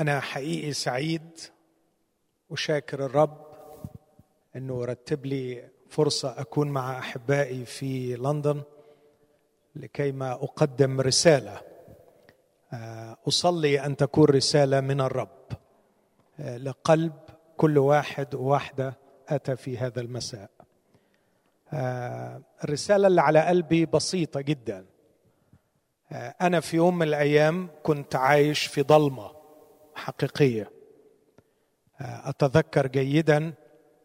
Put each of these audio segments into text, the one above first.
أنا حقيقي سعيد وشاكر الرب أنه رتب لي فرصة أكون مع أحبائي في لندن لكي ما أقدم رسالة. آه، أصلي أن تكون رسالة من الرب. آه، لقلب كل واحد وواحدة أتى في هذا المساء. آه، الرسالة اللي على قلبي بسيطة جدا. أنا في يوم من الأيام كنت عايش في ضلمة. حقيقية. أتذكر جيدا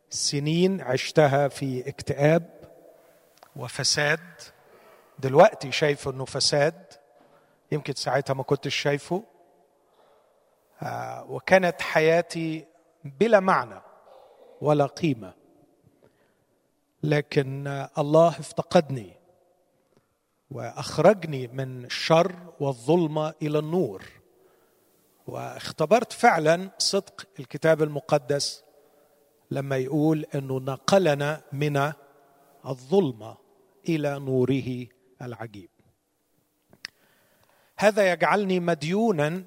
سنين عشتها في اكتئاب وفساد. دلوقتي شايف إنه فساد يمكن ساعتها ما كنتش شايفه. وكانت حياتي بلا معنى ولا قيمة. لكن الله افتقدني وأخرجني من الشر والظلمة إلى النور. واختبرت فعلا صدق الكتاب المقدس لما يقول إنه نقلنا من الظلمة إلى نوره العجيب. هذا يجعلني مديونا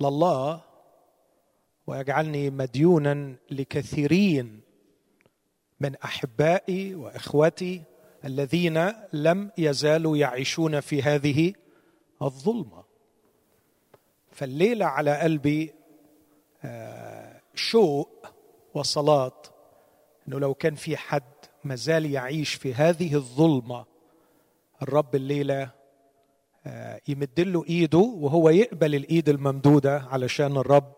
لله ويجعلني مديونا لكثيرين من أحبائي واخوتي الذين لم يزالوا يعيشون في هذه الظلمة. فالليلة على قلبي آه، شوق وصلاة إنه لو كان في حد مازال يعيش في هذه الظلمة الرب الليلة آه، يمد له إيده وهو يقبل الإيد الممدودة علشان الرب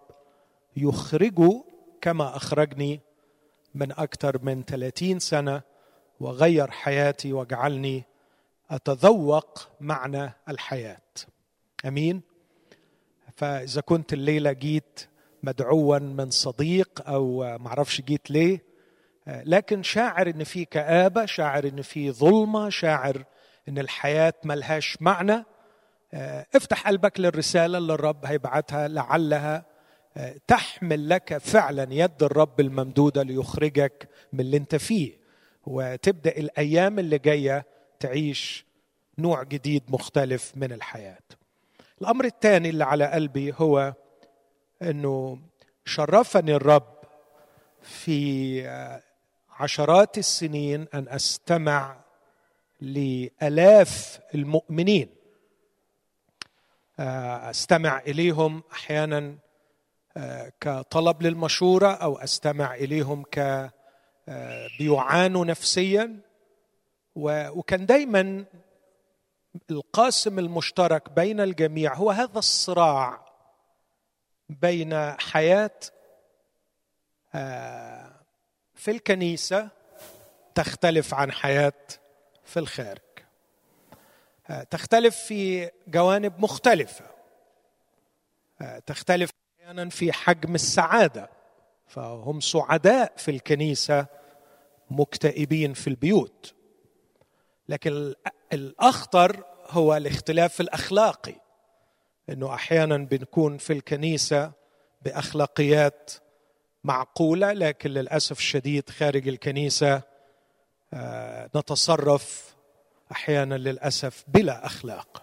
يخرجه كما أخرجني من أكثر من 30 سنة وغير حياتي وجعلني أتذوق معنى الحياة. آمين؟ فإذا كنت الليلة جيت مدعوا من صديق أو معرفش جيت ليه لكن شاعر إن في كآبة شاعر إن في ظلمة شاعر إن الحياة ملهاش معنى افتح قلبك للرسالة اللي الرب هيبعتها لعلها تحمل لك فعلا يد الرب الممدودة ليخرجك من اللي أنت فيه وتبدأ الأيام اللي جاية تعيش نوع جديد مختلف من الحياة. الأمر الثاني اللي على قلبي هو إنه شرفني الرب في عشرات السنين أن أستمع لآلاف المؤمنين. أستمع إليهم أحيانا كطلب للمشورة أو أستمع إليهم ك بيعانوا نفسيا. وكان دايما القاسم المشترك بين الجميع هو هذا الصراع بين حياة في الكنيسة تختلف عن حياة في الخارج. تختلف في جوانب مختلفة. تختلف أحيانا في حجم السعادة فهم سعداء في الكنيسة مكتئبين في البيوت. لكن الأخطر هو الاختلاف الأخلاقي إنه أحيانا بنكون في الكنيسة بأخلاقيات معقولة لكن للأسف الشديد خارج الكنيسة نتصرف أحيانا للأسف بلا أخلاق.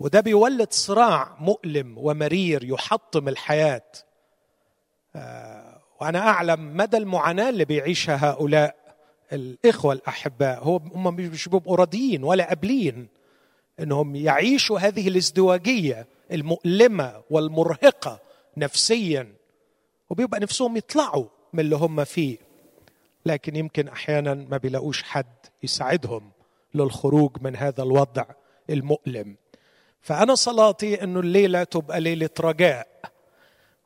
وده بيولد صراع مؤلم ومرير يحطم الحياة. وأنا أعلم مدى المعاناة اللي بيعيشها هؤلاء. الإخوة الأحباء هو هم مش بيبقوا راضيين ولا قابلين إنهم يعيشوا هذه الازدواجية المؤلمة والمرهقة نفسيا وبيبقى نفسهم يطلعوا من اللي هم فيه. لكن يمكن أحيانا ما بيلاقوش حد يساعدهم للخروج من هذا الوضع المؤلم. فأنا صلاتي إنه الليلة تبقى ليلة رجاء.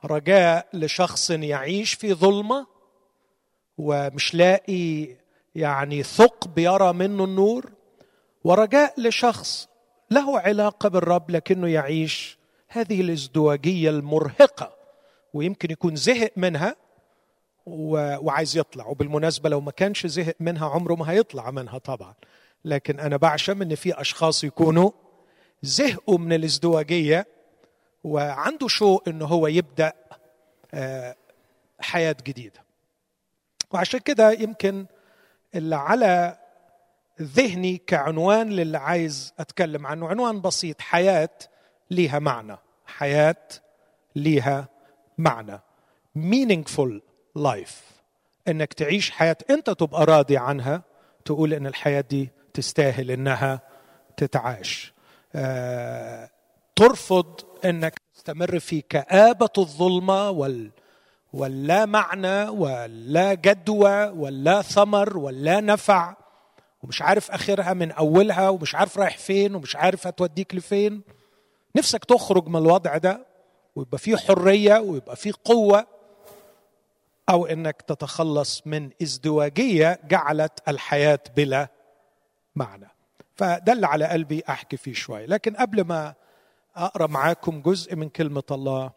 رجاء لشخص يعيش في ظلمة ومش لاقي يعني ثقب يرى منه النور ورجاء لشخص له علاقة بالرب لكنه يعيش هذه الازدواجية المرهقة ويمكن يكون زهق منها وعايز يطلع وبالمناسبة لو ما كانش زهق منها عمره ما هيطلع منها طبعا لكن أنا بعشم إن في أشخاص يكونوا زهقوا من الازدواجية وعنده شوق انه هو يبدأ حياة جديدة. وعشان كده يمكن اللي على ذهني كعنوان للي عايز أتكلم عنه. عنوان بسيط حياة ليها معنى. حياة ليها معنى. Meaningful life. إنك تعيش حياة أنت تبقى راضي عنها تقول إن الحياة دي تستاهل إنها تتعاش. آه، ترفض إنك تستمر في كآبة الظلمة وال واللا معنى ولا جدوى ولا ثمر ولا نفع ومش عارف آخرها من أولها ومش عارف رايح فين ومش عارف هتوديك لفين. نفسك تخرج من الوضع ده ويبقى فيه حرية ويبقى فيه قوة أو إنك تتخلص من ازدواجية جعلت الحياة بلا معنى. فده اللي على قلبي أحكي فيه شوية. لكن قبل ما أقرأ معاكم جزء من كلمة الله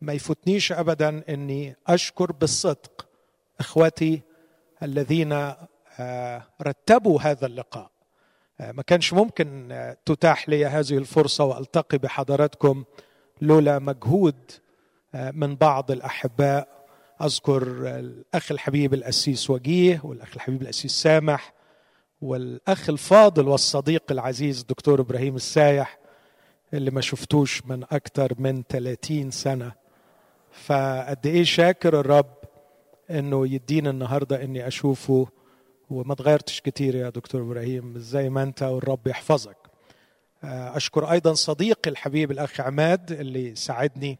ما يفوتنيش ابدا إني أشكر بالصدق إخوتي الذين آه، رتبوا هذا اللقاء. آه، ما كانش ممكن آه، تتاح لي هذه الفرصة وألتقي بحضراتكم لولا مجهود من بعض الأحباء. أذكر الأخ الحبيب الأسيس وجيه والأخ الحبيب الأسيس سامح والأخ الفاضل والصديق العزيز الدكتور إبراهيم السايح اللي ما شفتوش من أكثر من 30 سنة. فقد إيه شاكر الرب انه يدينا النهارده اني اشوفه وما تغيرتش كتير يا دكتور إبراهيم زي ما انت والرب يحفظك. آه، أشكر أيضا صديقي الحبيب الأخ عماد اللي ساعدني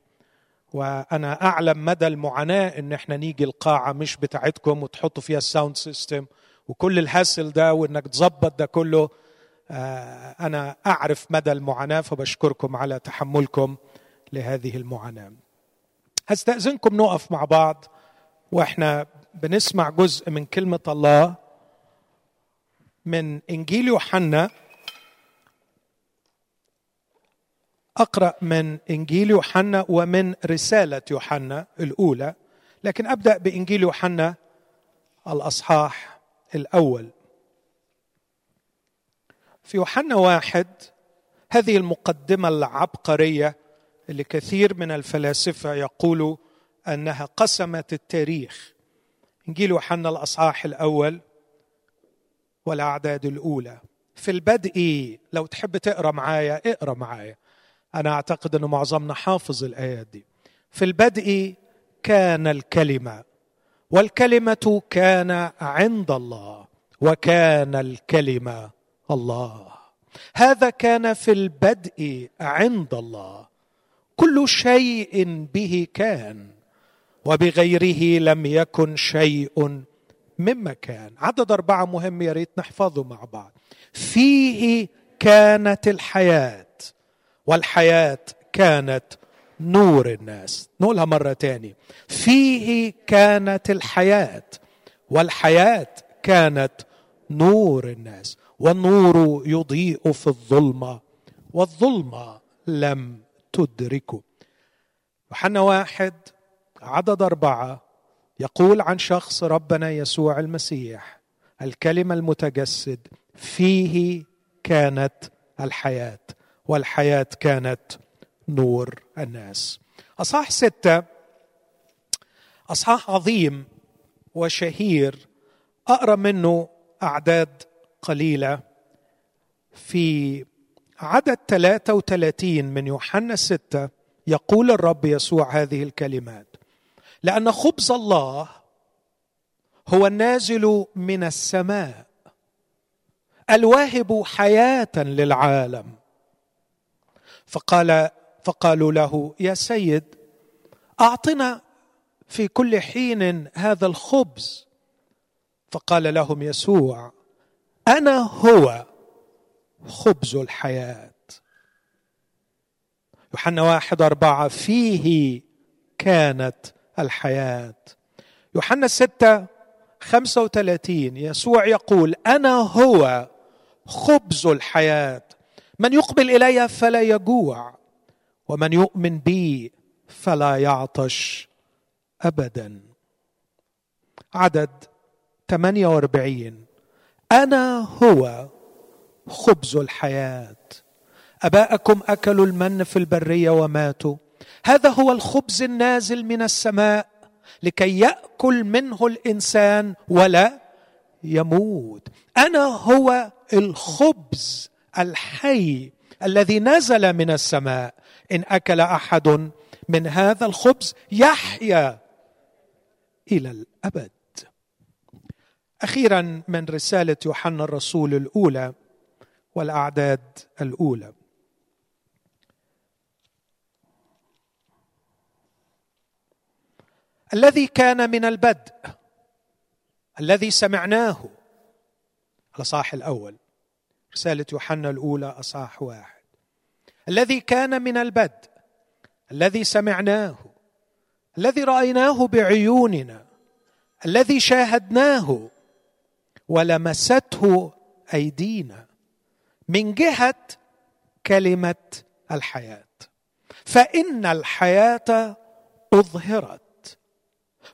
وأنا أعلم مدى المعاناة إن إحنا نيجي القاعة مش بتاعتكم وتحطوا فيها ال sound system وكل الهاسل ده وإنك تظبط ده كله. آه، أنا أعرف مدى المعاناة فبشكركم على تحملكم لهذه المعاناة. هستأذنكم نقف مع بعض وإحنا بنسمع جزء من كلمة الله من إنجيل يوحنا. أقرأ من إنجيل يوحنا ومن رسالة يوحنا الأولى لكن أبدأ بإنجيل يوحنا الأصحاح الأول. في يوحنا واحد هذه المقدمة العبقرية اللي كثير من الفلاسفة يقولوا أنها قسمت التاريخ. انجيل يوحنا الأصحاح الأول والأعداد الأولى. في البدء لو تحب تقرأ معايا اقرأ معايا. أنا أعتقد إنه معظمنا حافظ الآيات دي. في البدء كان الكلمة والكلمة كان عند الله وكان الكلمة الله. هذا كان في البدء عند الله. كل شيء به كان وبغيره لم يكن شيء مما كان عدد أربعة مهم يا ريت نحفظه مع بعض. فيه كانت الحياة والحياة كانت نور الناس. نقولها مرة تاني. فيه كانت الحياة والحياة كانت نور الناس والنور يضيء في الظلمة والظلمة لم تدركه. يوحنا واحد عدد أربعة يقول عن شخص ربنا يسوع المسيح الكلمة المتجسد فيه كانت الحياة والحياة كانت نور الناس. أصحاح ستة أصحاح عظيم وشهير أقرأ منه أعداد قليلة في عدد 33 من يوحنا ستة يقول الرب يسوع هذه الكلمات. لأن خبز الله هو النازل من السماء الواهب حياة للعالم. فقال فقالوا له يا سيد أعطنا في كل حين هذا الخبز. فقال لهم يسوع أنا هو. خبز الحياة. يوحنا واحد أربعة فيه كانت الحياة. يوحنا ستة خمسة وثلاثين يسوع يقول أنا هو خبز الحياة. من يقبل إلي فلا يجوع ومن يؤمن بي فلا يعطش أبدا. عدد 48 أنا هو خبز الحياة. أباءكم أكلوا المن في البرية وماتوا. هذا هو الخبز النازل من السماء لكي يأكل منه الإنسان ولا يموت. أنا هو الخبز الحي الذي نزل من السماء. إن أكل أحد من هذا الخبز يحيا إلى الأبد. أخيرا من رسالة يوحنا الرسول الأولى والأعداد الأولى. الذي كان من البدء الذي سمعناه الأصحاح الأول. رسالة يوحنا الأولى أصحاح واحد. الذي كان من البدء الذي سمعناه الذي رأيناه بعيوننا الذي شاهدناه ولمسته أيدينا. من جهة كلمة الحياة. فإن الحياة أظهرت.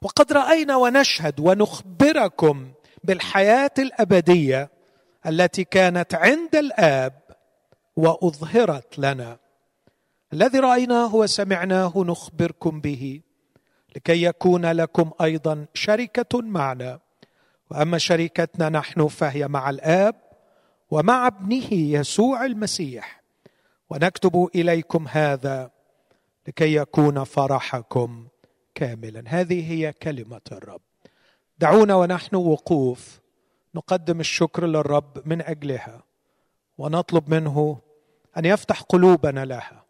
وقد رأينا ونشهد ونخبركم بالحياة الأبدية التي كانت عند الآب وأظهرت لنا. الذي رأيناه وسمعناه نخبركم به لكي يكون لكم أيضا شركة معنا. وأما شركتنا نحن فهي مع الآب ومع ابنه يسوع المسيح. ونكتب إليكم هذا لكي يكون فرحكم كاملا. هذه هي كلمة الرب. دعونا ونحن وقوف نقدم الشكر للرب من أجلها ونطلب منه أن يفتح قلوبنا لها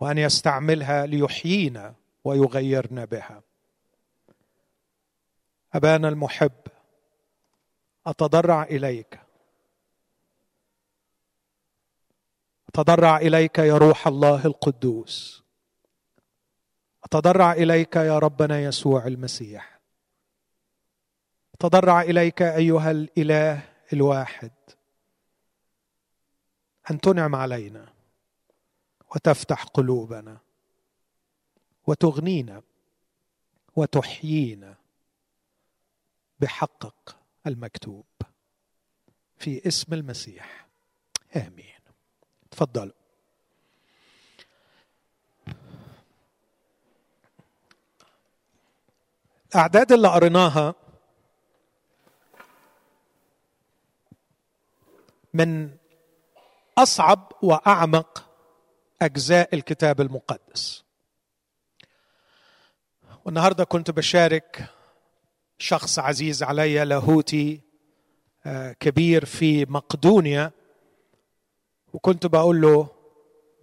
وأن يستعملها ليحيينا ويغيرنا بها. أبانا المحب أتضرع إليك. أتضرع إليك يا روح الله القدوس. أتضرع إليك يا ربنا يسوع المسيح. أتضرع إليك أيها الإله الواحد. أن تنعم علينا وتفتح قلوبنا وتغنينا وتحيينا بحقق المكتوب. في اسم المسيح. آمين. تفضلوا الأعداد اللي قريناها من أصعب وأعمق أجزاء الكتاب المقدس. والنهاردة كنت بشارك شخص عزيز علي لاهوتي آه، كبير في مقدونيا. وكنت بقول له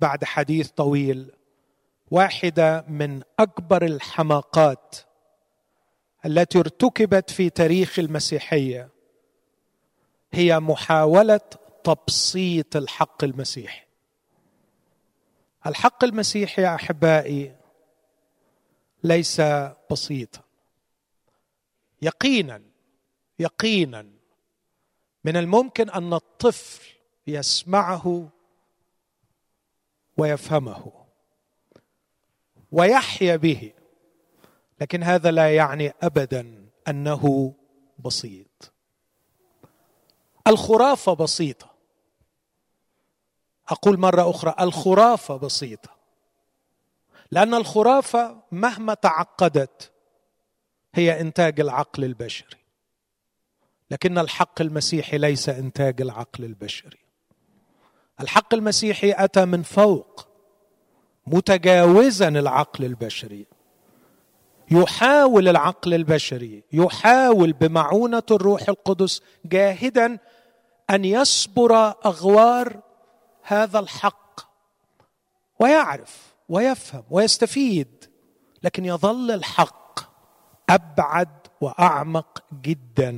بعد حديث طويل واحدة من أكبر الحماقات التي ارتكبت في تاريخ المسيحية هي محاولة تبسيط الحق المسيحي. الحق المسيحي يا أحبائي ليس بسيطا. يقينا يقينا من الممكن أن الطفل يسمعه ويفهمه ويحيا به. لكن هذا لا يعني أبدا أنه بسيط. الخرافة بسيطة. أقول مرة أخرى الخرافة بسيطة. لأن الخرافة مهما تعقدت هي إنتاج العقل البشري. لكن الحق المسيحي ليس إنتاج العقل البشري. الحق المسيحي أتى من فوق متجاوزا العقل البشري. يحاول العقل البشري يحاول بمعونة الروح القدس جاهدا أن يصبر أغوار هذا الحق ويعرف ويفهم ويستفيد لكن يظل الحق أبعد وأعمق جدا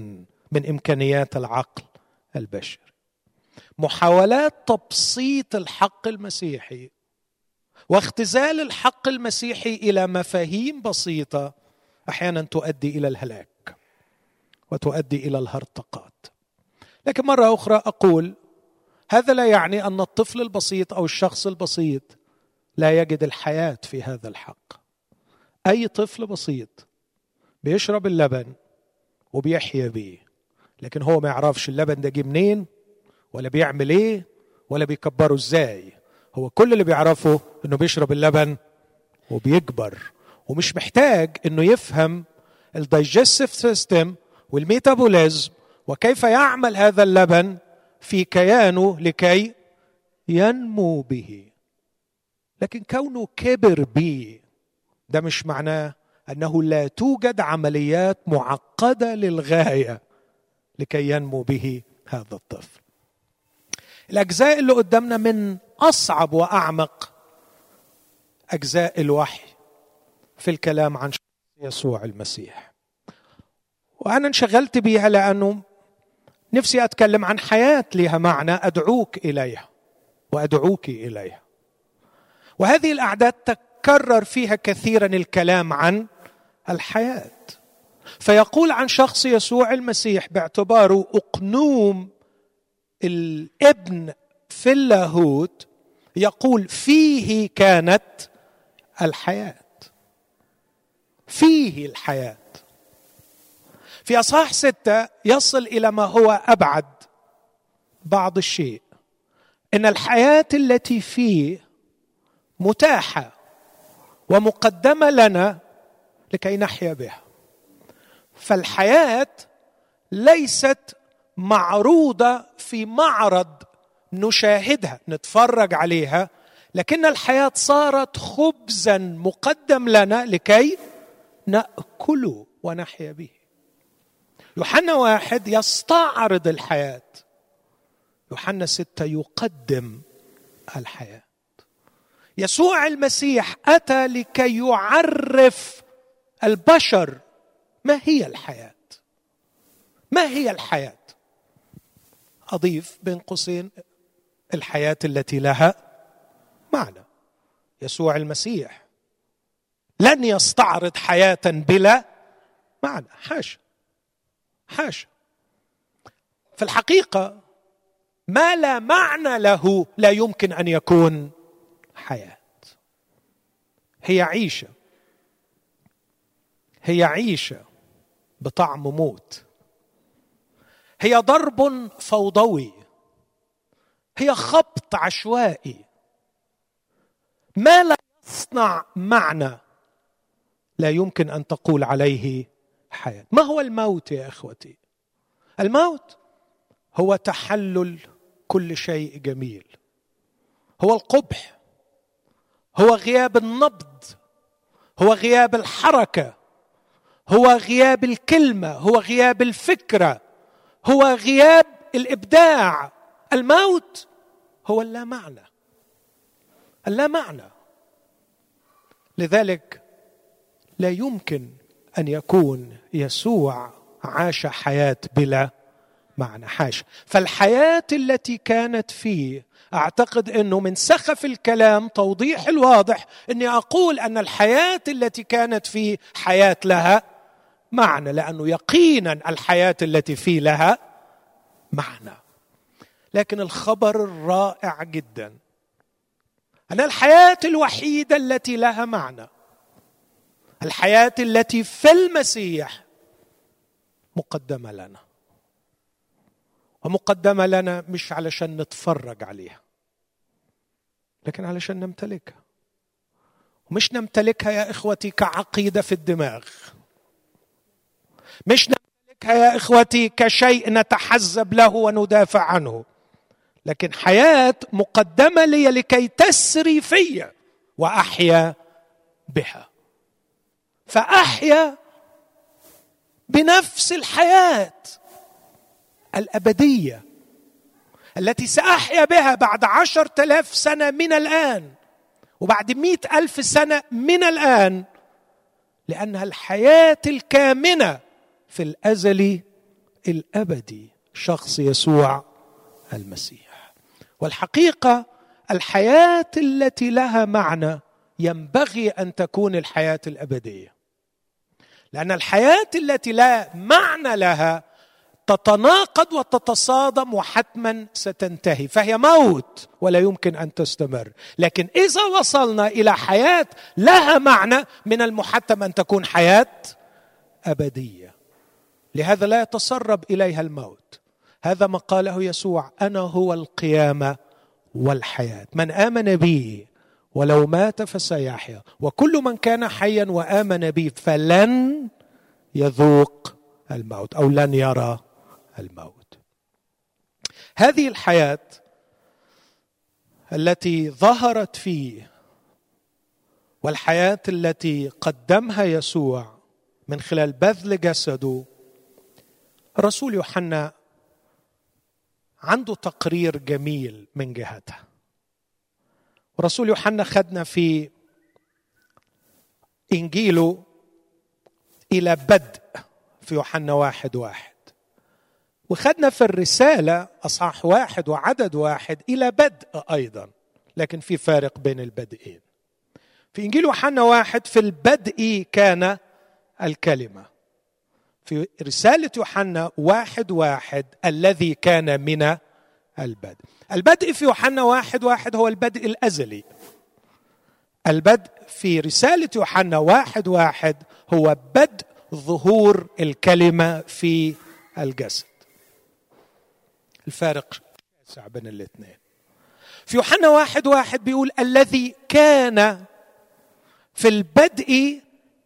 من إمكانيات العقل البشري. محاولات تبسيط الحق المسيحي واختزال الحق المسيحي إلى مفاهيم بسيطة أحيانا تؤدي إلى الهلاك وتؤدي إلى الهرطقات. لكن مرة أخرى أقول هذا لا يعني أن الطفل البسيط أو الشخص البسيط لا يجد الحياة في هذا الحق. أي طفل بسيط بيشرب اللبن وبيحيا بيه لكن هو ما يعرفش اللبن ده جه منين؟ ولا بيعمل إيه ولا بيكبره إزاي. هو كل اللي بيعرفه انه بيشرب اللبن وبيكبر ومش محتاج انه يفهم ال digestive system وال metabolism وكيف يعمل هذا اللبن في كيانه لكي ينمو به. لكن كونه كبر بي ده مش معناه أنه لا توجد عمليات معقدة للغاية لكي ينمو به هذا الطفل. الأجزاء اللي قدامنا من أصعب وأعمق أجزاء الوحي في الكلام عن يسوع المسيح. وأنا انشغلت بيها لأنه نفسي أتكلم عن حياة لها معنى أدعوك إليها وأدعوك إليها. وهذه الأعداد تكرر فيها كثيرا الكلام عن الحياة. فيقول عن شخص يسوع المسيح باعتباره أقنوم الابن في اللاهوت يقول فيه كانت الحياة. فيه الحياة. في أصحاح ستة يصل إلى ما هو أبعد بعض الشيء. إن الحياة التي فيه متاحة ومقدمة لنا لكي نحيا بها. فالحياة ليست معروضة في معرض نشاهدها نتفرج عليها لكن الحياة صارت خبزا مقدم لنا لكي ناكله ونحيا به. يوحنا واحد يستعرض الحياة. يوحنا ستة يقدم الحياة. يسوع المسيح أتى لكي يعرف البشر ما هي الحياة. ما هي الحياة؟ اضيف بين قوسين الحياة التي لها معنى. يسوع المسيح لن يستعرض حياة بلا معنى. حاشا حاشا في الحقيقة ما لا معنى له لا يمكن أن يكون حياة. هي عيشة هي عيشة بطعم موت. هي ضرب فوضوي. هي خبط عشوائي. ما لا يصنع معنى لا يمكن أن تقول عليه حياة. ما هو الموت يا إخوتي؟ الموت هو تحلل كل شيء جميل. هو القبح. هو غياب النبض. هو غياب الحركة. هو غياب الكلمة. هو غياب الفكرة. هو غياب الإبداع. الموت هو اللا معنى اللا معنى لذلك لا يمكن أن يكون يسوع عاش حياة بلا معنى. حاشا فالحياة التي كانت فيه أعتقد إنه من سخف الكلام توضيح الواضح إني أقول أن الحياة التي كانت فيه حياة لها معنى لأنه يقينا الحياة التي فيه لها معنى. لكن الخبر الرائع جدا. أن الحياة الوحيدة التي لها معنى الحياة التي في المسيح مقدمة لنا. ومقدمة لنا مش علشان نتفرج عليها لكن علشان نمتلكها. ومش نمتلكها يا إخوتي كعقيدة في الدماغ. مش نمتلكها يا إخوتي كشيء نتحزب له وندافع عنه. لكن حياة مقدمة لي لكي تسري في وأحيا بها. فأحيا بنفس الحياة الأبدية التي سأحيا بها بعد عشرة آلاف سنة من الآن وبعد مئة ألف سنة من الآن لأنها الحياة الكامنة في الأزل الأبدي شخص يسوع المسيح. والحقيقة الحياة التي لها معنى ينبغي أن تكون الحياة الأبدية. لأن الحياة التي لا معنى لها تتناقض وتتصادم وحتما ستنتهي. فهي موت ولا يمكن أن تستمر. لكن إذا وصلنا إلى حياة لها معنى من المحتم أن تكون حياة أبدية. لهذا لا يتسرب إليها الموت. هذا ما قاله يسوع أنا هو القيامة والحياة. من آمن بي ولو مات فسيحيا. وكل من كان حيا وآمن بي فلن يذوق الموت أو لن يرى الموت. هذه الحياة التي ظهرت فيه والحياة التي قدمها يسوع من خلال بذل جسده الرسول يوحنا عنده تقرير جميل من جهتها ورسول يوحنا خدنا في إنجيله إلى بدء في يوحنا واحد واحد. وخدنا في الرسالة أصحاح واحد وعدد واحد إلى بدء أيضا لكن في فارق بين البدئين. في إنجيل يوحنا واحد في البدء كان الكلمة. في رسالة يوحنا واحد واحد الذي كان من البدء. البدء في يوحنا واحد واحد هو البدء الأزلي. البدء في رسالة يوحنا واحد واحد هو بدء ظهور الكلمة في الجسد. الفارق شاسع بين الاثنين. في يوحنا واحد واحد بيقول الذي كان في البدء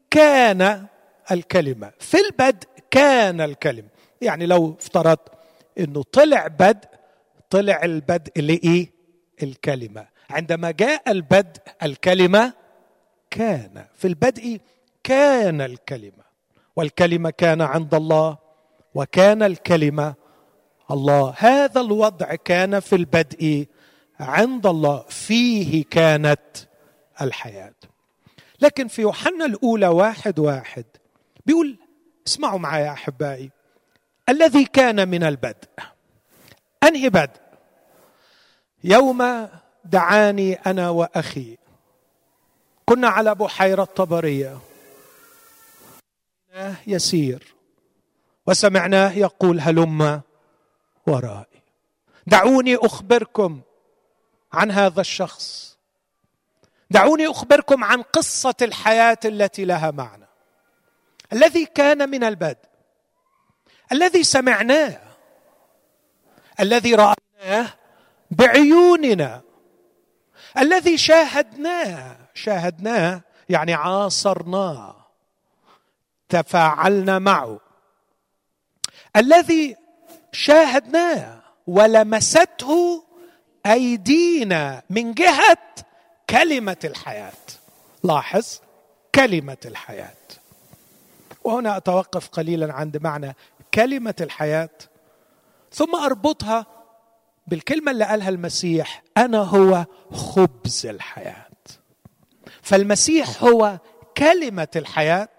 كان الكلمة. في البدء كان الكلمة يعني لو افترضت إنه طلع بدء طلع البدء لإيه؟ الكلمة. عندما جاء البدء الكلمة كان. في البدء كان الكلمة. والكلمة كان عند الله وكان الكلمة الله. هذا الوضع كان في البدء عند الله. فيه كانت الحياة. لكن في يوحنا الأولى واحد واحد بيقول اسمعوا معي يا أحبائي. الذي كان من البدء. أنهي بدء يوم دعاني أنا وأخي. كنا على بحيرة طبرية. يسير. وسمعناه يقول هلم ورائي. دعوني أخبركم عن هذا الشخص. دعوني أخبركم عن قصة الحياة التي لها معنى. الذي كان من البدء الذي سمعناه الذي رأيناه بعيوننا الذي شاهدناه شاهدناه يعني عاصرناه تفاعلنا معه الذي شاهدناه ولمسته أيدينا من جهة كلمة الحياة. لاحظ كلمة الحياة. وهنا أتوقف قليلا عند معنى كلمة الحياة ثم أربطها بالكلمة اللي قالها المسيح أنا هو خبز الحياة. فالمسيح هو كلمة الحياة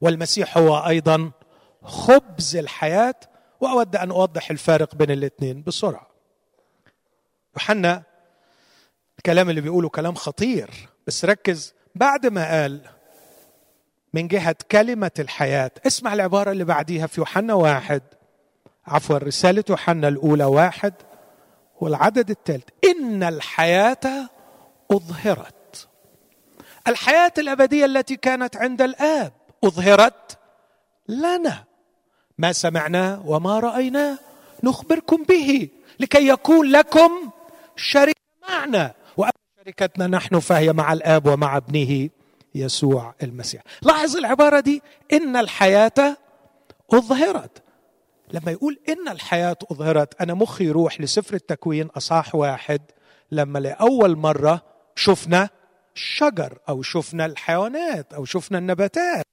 والمسيح هو أيضا خبز الحياة. وأود أن أوضح الفارق بين الاثنين بسرعة. يوحنا الكلام اللي بيقوله كلام خطير بس ركز بعد ما قال من جهة كلمة الحياة. اسمع العبارة اللي بعديها في يوحنا واحد. عفوا رسالة يوحنا الأولى واحد والعدد الثالث إن الحياة أظهرت. الحياة الأبدية التي كانت عند الآب أظهرت لنا. ما سمعناه وما رايناه نخبركم به لكي يكون لكم شركه معنا. وأما شركتنا نحن فهي مع الآب ومع ابنه. يسوع المسيح. لاحظ العبارة دي؟ إن الحياة أظهرت. لما يقول إن الحياة أظهرت أنا مخي يروح لسفر التكوين اصح واحد لما لأول مرة شفنا الشجر أو شفنا الحيوانات أو شفنا النباتات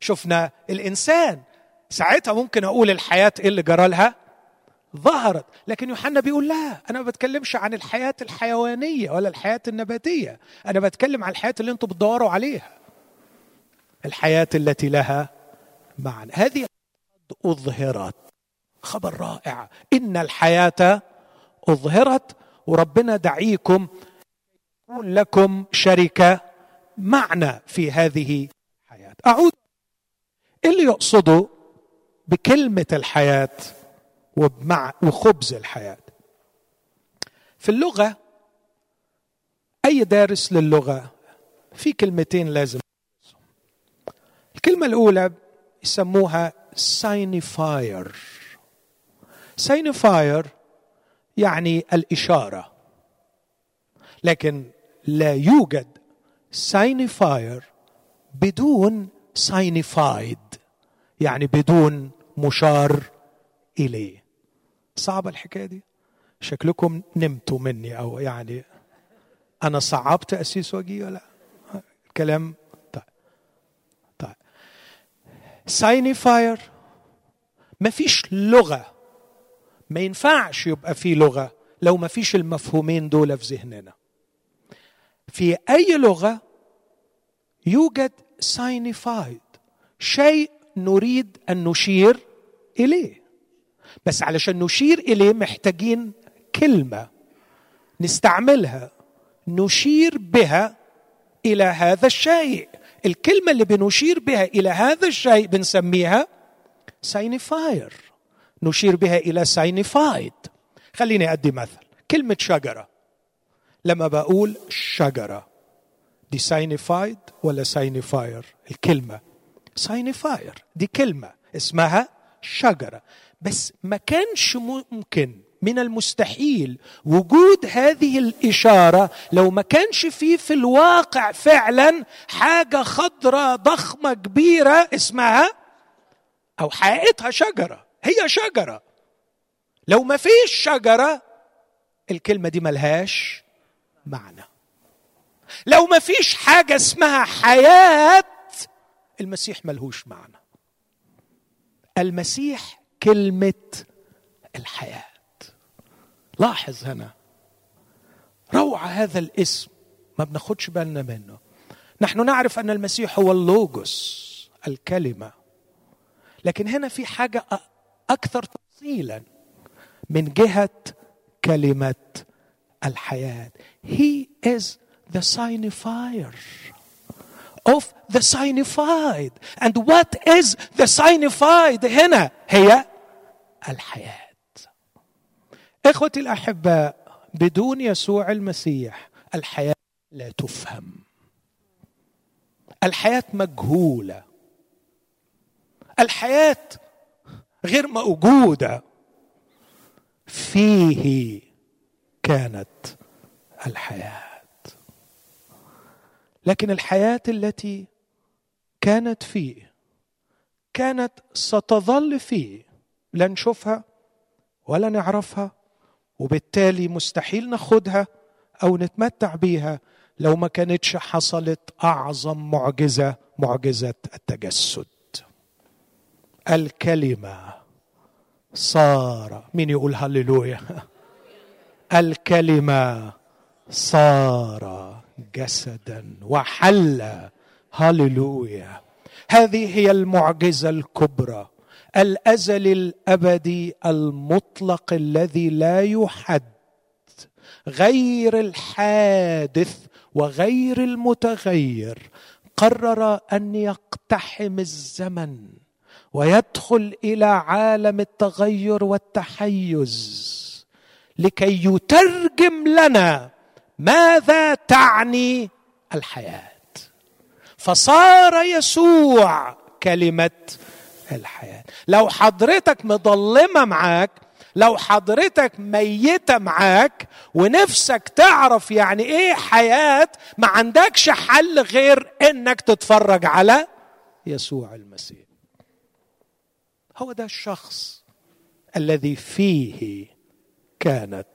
شفنا الإنسان. ساعتها ممكن أقول الحياة إيه اللي جرى لها؟ ظهرت. لكن يوحنا بيقول لا أنا ما بتكلمش عن الحياة الحيوانية ولا الحياة النباتية. أنا بتكلم عن الحياة اللي أنتم بتدوروا عليها. الحياة التي لها معنى. هذه أظهرت. خبر رائع. إن الحياة أظهرت. وربنا دعيكم يكون لكم شركه معنى في هذه الحياة. أعود اللي يقصده بكلمة الحياة. ومع وخبز الحياة. في اللغة أي دارس للغة في كلمتين لازم الكلمة الأولى يسموها signifier signifier يعني الإشارة. لكن لا يوجد signifier بدون signified يعني بدون مشار إليه. صعبة الحكاية دي. شكلكم نمتوا مني أو يعني أنا صعبتها سيس وجيه ولا؟ كلام طيب طيب. signifier ما فيش لغة. ما ينفعش يبقى في لغة لو ما فيش المفهومين دول في ذهننا. في أي لغة يوجد signified شيء نريد أن نشير إليه. بس علشان نشير إليه محتاجين كلمة نستعملها نشير بها إلى هذا الشيء. الكلمة اللي بنشير بها إلى هذا الشيء بنسميها signifier نشير بها إلى signified خليني أدي مثل. كلمة شجرة. لما بقول شجرة. دي signified ولا signifier الكلمة signifier دي كلمة اسمها شجرة. بس ما كانش ممكن من المستحيل وجود هذه الإشارة لو ما كانش فيه في الواقع فعلا حاجة خضراء ضخمة كبيرة اسمها أو حقيقتها شجرة. هي شجرة. لو ما فيش شجرة الكلمة دي ملهاش معنى. لو ما فيش حاجة اسمها حياة المسيح ملهوش معنى. المسيح كلمة الحياة. لاحظ هنا. روعة هذا الاسم. ما بناخدش بالنا منه. نحن نعرف أن المسيح هو اللوجوس الكلمة. لكن هنا في حاجة أكثر تفصيلا. من جهة كلمة الحياة. He is the signifier of the signified. And what is the signified هنا؟ هي الحياة. إخوتي الاحباء بدون يسوع المسيح الحياة لا تفهم. الحياة مجهولة. الحياة غير موجودة. فيه كانت الحياة. لكن الحياة التي كانت فيه كانت ستظل فيه لا نشوفها ولا نعرفها وبالتالي مستحيل ناخدها أو نتمتع بيها لو ما كانتش حصلت أعظم معجزة معجزة التجسد. الكلمة صار مين يقول هللويا؟ الكلمة صار جسدا وحل. هللويا. هذه هي المعجزة الكبرى. الأزل الأبدي المطلق الذي لا يحد غير الحادث وغير المتغير قرر أن يقتحم الزمن ويدخل إلى عالم التغير والتحيز لكي يترجم لنا ماذا تعني الحياة. فصار يسوع كلمة الحياة. لو حضرتك مضلمه معاك لو حضرتك ميتة معاك ونفسك تعرف يعني إيه حياة ما عندكش حل غير إنك تتفرج على يسوع المسيح. هو ده الشخص الذي فيه كانت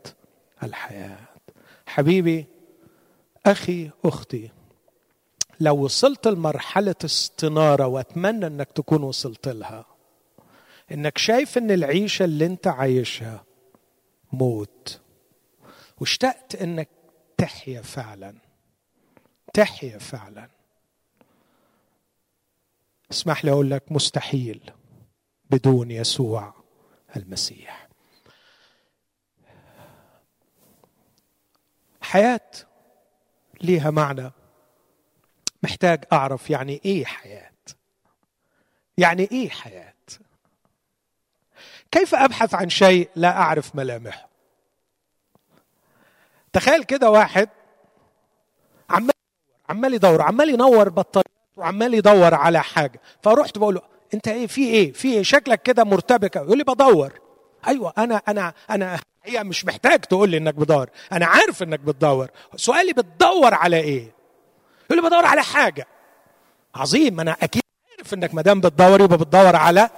الحياة. حبيبي أخي أختي لو وصلت لمرحلة استنارة وأتمنى إنك تكون وصلت لها إنك شايف إن العيشة اللي أنت عايشها موت. واشتقت إنك تحيا فعلا. تحيا فعلا. اسمح لي أقول لك مستحيل بدون يسوع المسيح. حياة ليها معنى. محتاج أعرف يعني إيه حياة. يعني إيه حياة؟ كيف أبحث عن شيء لا أعرف ملامحه؟ تخيل كده واحد عمال عمال يدور عمال ينور بطاريات وعمال يدور على حاجة. فرحت بقول له أنت إيه في إيه؟ في إيه؟ شكلك كده مرتبك. يقول لي بدور. أيوه أنا أنا أنا هي مش محتاج تقول لي إنك بدور أنا عارف إنك بتدور. سؤالي بتدور على إيه؟ يقول لي بدور على حاجة. عظيم أنا أكيد عارف إنك ما دام بتدور يبقى بتدور على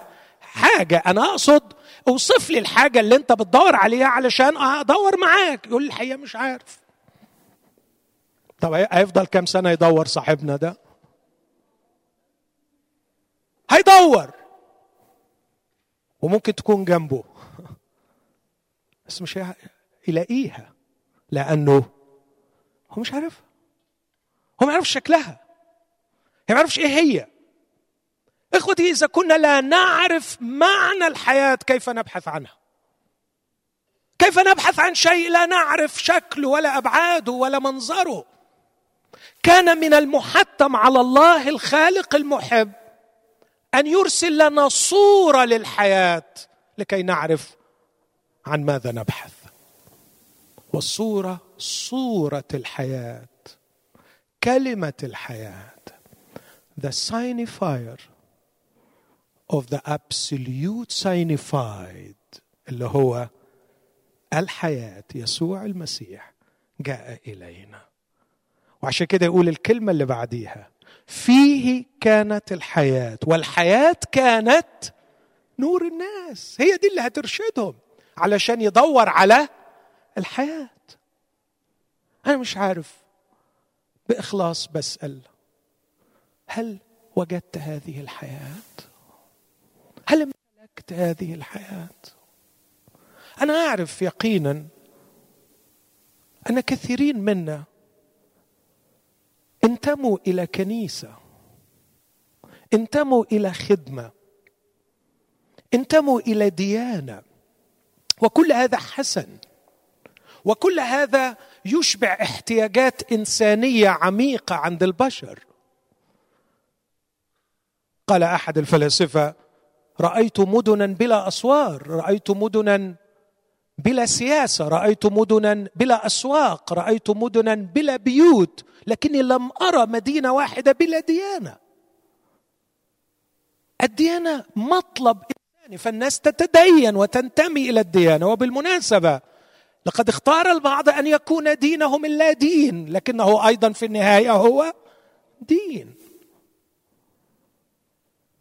حاجة. أنا أقصد اوصف لي الحاجة اللي انت بتدور عليها علشان ادور معاك. يقول الحقيقة مش عارف. طب هيفضل كام سنة يدور صاحبنا ده؟ هيدور. وممكن تكون جنبه. بس مش يلاقيها. لأنه هو مش عارفها. هو ما يعرفش شكلها. هي ما يعرفش إيه هي. إخوتي إذا كنا لا نعرف معنى الحياة كيف نبحث عنها؟ كيف نبحث عن شيء لا نعرف شكله ولا أبعاده ولا منظره؟ كان من المحتم على الله الخالق المحب أن يرسل لنا صورة للحياة لكي نعرف عن ماذا نبحث. والصورة صورة الحياة كلمة الحياة the signifier of the absolute signified اللي هو الحياة يسوع المسيح جاء إلينا. وعشان كده يقول الكلمة اللي بعديها فيه كانت الحياة والحياة كانت نور الناس. هي دي اللي هترشدهم علشان يدور على الحياة. أنا مش عارف بإخلاص بسأل هل وجدت هذه الحياة؟ هل امتلكت هذه الحياة؟ أنا أعرف يقينا أن كثيرين منا انتموا إلى كنيسة انتموا إلى خدمة انتموا إلى ديانة وكل هذا حسن وكل هذا يشبع احتياجات إنسانية عميقة عند البشر. قال أحد الفلاسفة رأيت مدنا بلا أسوار رأيت مدنا بلا سياسة رأيت مدنا بلا أسواق رأيت مدنا بلا بيوت لكني لم أرى مدينة واحدة بلا ديانة. الديانة مطلب إنساني فالناس تتدين وتنتمي إلى الديانة. وبالمناسبة لقد اختار البعض أن يكون دينهم الا دين لكنه أيضا في النهاية هو دين.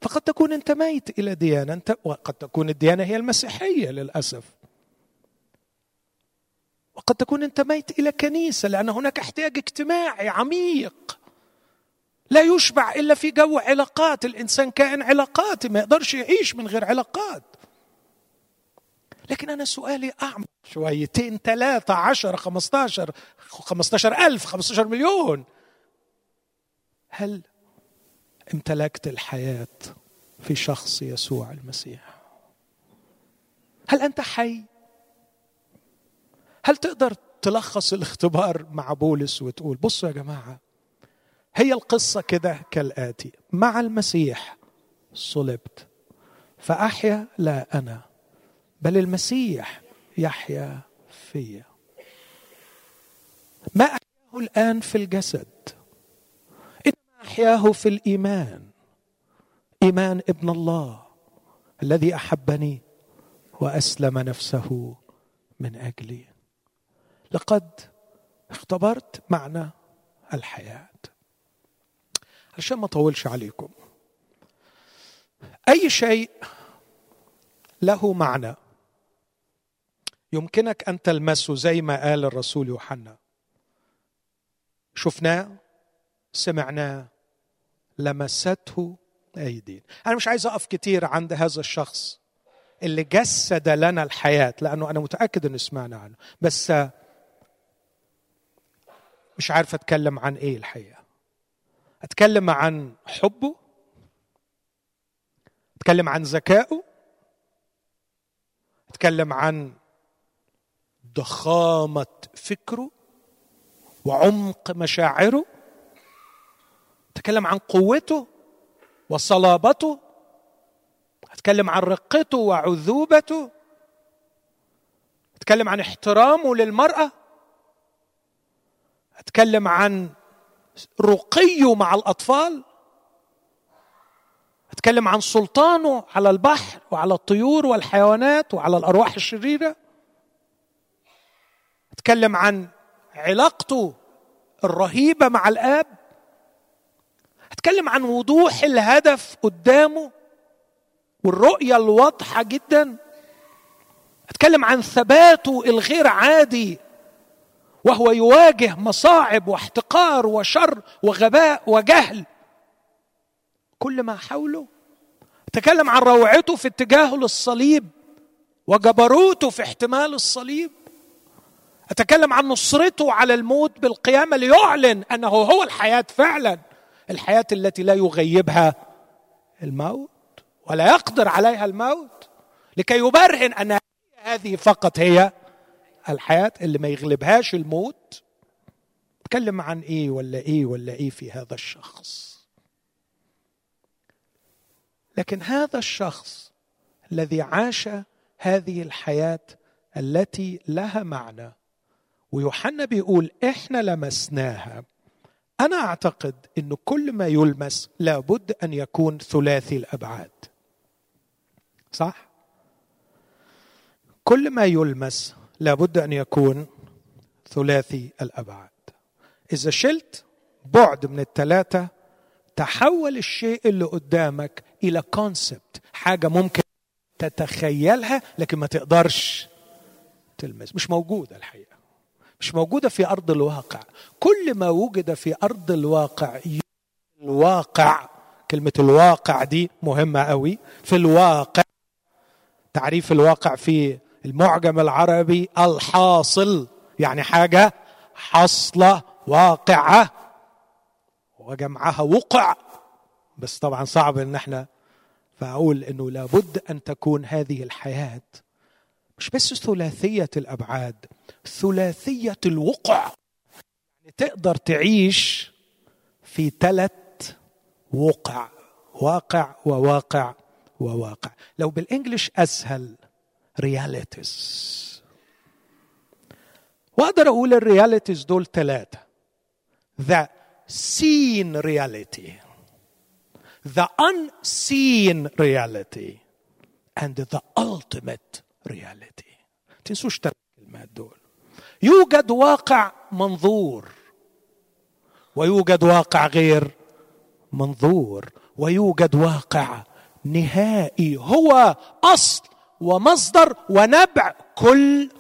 فقد تكون انتميت إلى ديانة أنت وقد تكون الديانة هي المسيحية للأسف. وقد تكون انتميت إلى كنيسة لأن هناك احتياج اجتماعي عميق. لا يشبع إلا في جو علاقات الإنسان كائن علاقاتي ما يقدرش يعيش من غير علاقات. لكن أنا سؤالي أعمق شويتين ثلاثة عشر خمسة عشر ألف خمسة عشر مليون. هل امتلكت الحياة في شخص يسوع المسيح. هل أنت حي؟ هل تقدر تلخص الاختبار مع بولس وتقول بصوا يا جماعة هي القصة كده كالآتي مع المسيح صلبت فأحيا لا أنا بل المسيح يحيا فيا. ما أحياه الآن في الجسد؟ أحياه في الإيمان. إيمان ابن الله الذي أحبني وأسلم نفسه من أجلي. لقد اختبرت معنى الحياة. عشان ما أطولش عليكم. أي شيء له معنى. يمكنك أن تلمسه زي ما قال الرسول يوحنا. شفناه سمعناه لمسته ايدينا أنا مش عايز أقف كتير عند هذا الشخص اللي جسد لنا الحياة لأنه أنا متأكد إنه سمعنا عنه. بس مش عارف أتكلم عن إيه الحقيقة. أتكلم عن حبه أتكلم عن ذكائه أتكلم عن ضخامة فكره وعمق مشاعره. اتكلم عن قوته وصلابته اتكلم عن رقته وعذوبته اتكلم عن احترامه للمرأة اتكلم عن رقيه مع الأطفال اتكلم عن سلطانه على البحر وعلى الطيور والحيوانات وعلى الأرواح الشريرة اتكلم عن علاقته الرهيبة مع الآب اتكلم عن وضوح الهدف قدامه والرؤية الواضحة جدا. أتكلم عن ثباته الغير عادي وهو يواجه مصاعب واحتقار وشر وغباء وجهل. كل ما حوله. تكلم عن روعته في اتجاهه للصليب وجبروته في احتمال الصليب. أتكلم عن نصرته على الموت بالقيامة ليعلن أنه هو الحياة فعلا. الحياة التي لا يغيبها الموت ولا يقدر عليها الموت لكي يبرهن أن هذه فقط هي الحياة اللي ما يغلبهاش الموت. تكلم عن إيه ولا إيه ولا إيه في هذا الشخص. لكن هذا الشخص الذي عاش هذه الحياة التي لها معنى ويوحنا بيقول إحنا لمسناها. أنا أعتقد انه كل ما يلمس لابد أن يكون ثلاثي الأبعاد. صح؟ كل ما يلمس لابد أن يكون ثلاثي الأبعاد. إذا شلت بعد من الثلاثة تحول الشيء اللي قدامك إلى كونسبت حاجة ممكن تتخيلها لكن ما تقدرش تلمس. مش موجودة الحقيقة. مش موجودة في أرض الواقع. كل ما وجد في أرض الواقع الواقع كلمة الواقع دي مهمة قوي. في الواقع تعريف الواقع في المعجم العربي الحاصل يعني حاجة حصله واقعة وجمعها وقع. بس طبعا صعب إن إحنا فأقول إنه لابد أن تكون هذه الحياة مش بس ثلاثية الأبعاد ثلاثية الوقع. يعني تقدر تعيش في ثلاث وقع. واقع وواقع وواقع. لو بالإنجلش أسهل realities وأقدر أقول ال realities دول ثلاثة the seen reality. The unseen reality. And the ultimate reality. تنسوش الكلمات دول. يوجد واقع منظور ويوجد واقع غير منظور ويوجد واقع نهائي. هو أصل ومصدر ونبع كل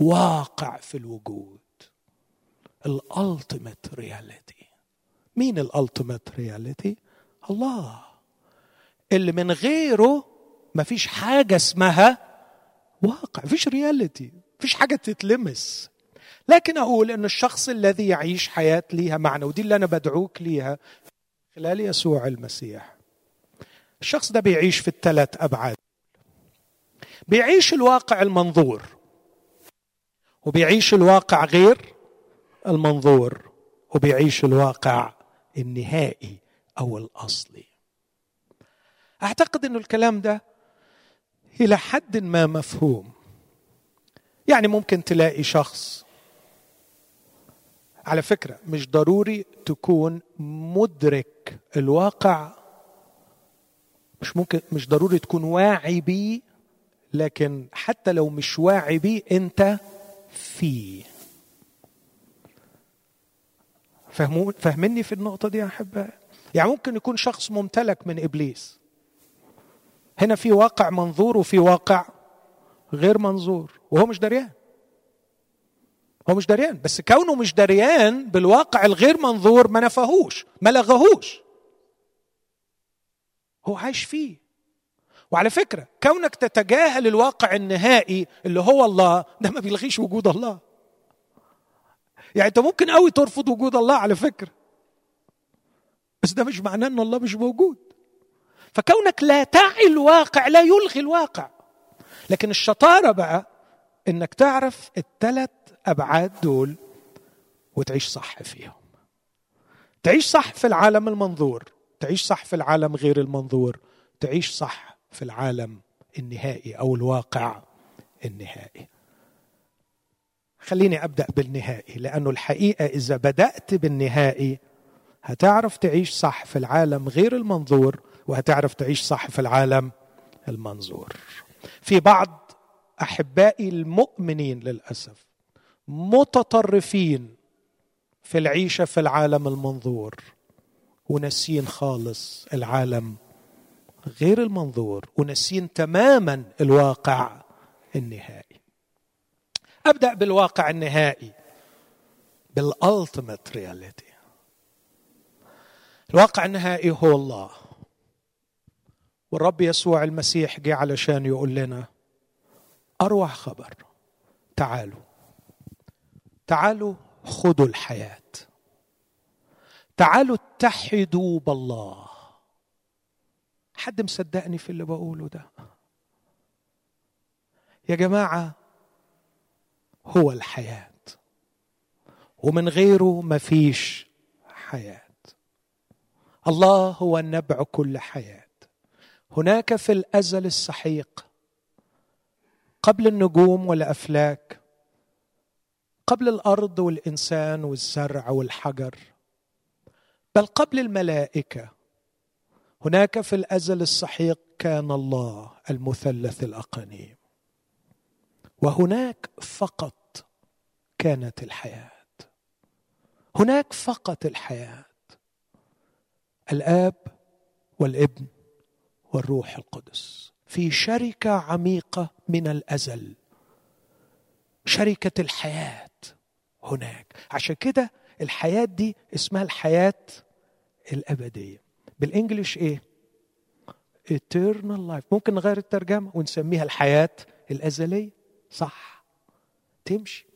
واقع في الوجود. ال ultimate reality. مين ال ultimate reality؟ الله. اللي من غيره ما فيش حاجة اسمها واقع فيش reality. فيش حاجة تتلمس. لكن أقول أن الشخص الذي يعيش حياة ليها معنى ودي اللي أنا بدعوك ليها خلال يسوع المسيح. الشخص ده بيعيش في الثلاث أبعاد. بيعيش الواقع المنظور وبيعيش الواقع غير المنظور وبيعيش الواقع النهائي أو الأصلي. أعتقد انه الكلام ده إلى حد ما مفهوم. يعني ممكن تلاقي شخص. على فكرة مش ضروري تكون مدرك الواقع. مش ممكن مش ضروري تكون واعي بيه لكن حتى لو مش واعي بيه انت فيه. فهمون فهمني في النقطة دي يا أحبائي يعني ممكن يكون شخص ممتلك من إبليس. هنا في واقع منظور وفي واقع غير منظور. وهو مش دريان. هو مش دريان. بس كونه مش دريان بالواقع الغير منظور ما نفهوش ما لغهوش. هو عايش فيه. وعلى فكرة كونك تتجاهل الواقع النهائي اللي هو الله ده ما بيلغيش وجود الله. يعني انت ممكن قوي ترفض وجود الله على فكرة. بس ده مش معناه إن الله مش موجود. فكونك لا تعي الواقع لا يلغي الواقع. لكن الشطارة بقى إنك تعرف الثلاث أبعاد دول وتعيش صح فيهم. تعيش صح في العالم المنظور تعيش صح في العالم غير المنظور تعيش صح في العالم النهائي أو الواقع النهائي. خليني أبدأ بالنهائي لأنه الحقيقة إذا بدأت بالنهائي هتعرف تعيش صح في العالم غير المنظور وهتعرف تعيش صح في العالم المنظور. في بعض احبائي المؤمنين للأسف متطرفين في العيشة في العالم المنظور وناسين خالص العالم غير المنظور وناسين تماما الواقع النهائي. أبدأ بالواقع النهائي بال ultimate reality الواقع النهائي هو الله. والرب يسوع المسيح جه علشان يقول لنا أروع خبر. تعالوا. تعالوا خذوا الحياة. تعالوا اتحدوا بالله. حد مصدقني في اللي بقوله ده؟ يا جماعة هو الحياة. ومن غيره مفيش حياة. الله هو نبع كل حياة. هناك في الأزل السحيق قبل النجوم والأفلاك قبل الأرض والإنسان والزرع والحجر بل قبل الملائكة. هناك في الأزل السحيق كان الله المثلث الأقانيم. وهناك فقط كانت الحياة. هناك فقط الحياة. الآب والابن. والروح القدس. في شركة عميقة من الأزل. شركة الحياة هناك. عشان كده الحياة دي اسمها الحياة الأبدية. بالإنجلش إيه؟ Eternal life. ممكن نغير الترجمة ونسميها الحياة الأزلية. صح. تمشي.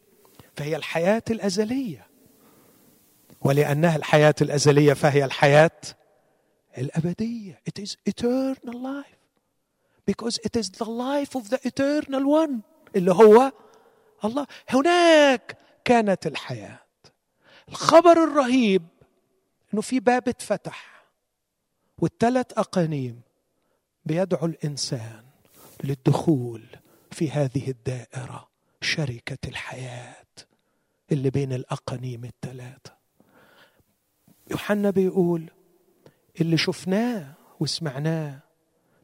فهي الحياة الأزلية. ولأنها الحياة الأزلية فهي الحياة الأبدية. It is eternal life. Because it is the life of the eternal one. اللي هو الله. هناك كانت الحياة. الخبر الرهيب إنه في باب اتفتح. والثلاث أقانيم بيدعو الإنسان للدخول في هذه الدائرة شركة الحياة اللي بين الأقانيم الثلاثه يوحنا بيقول اللي شفناه وسمعناه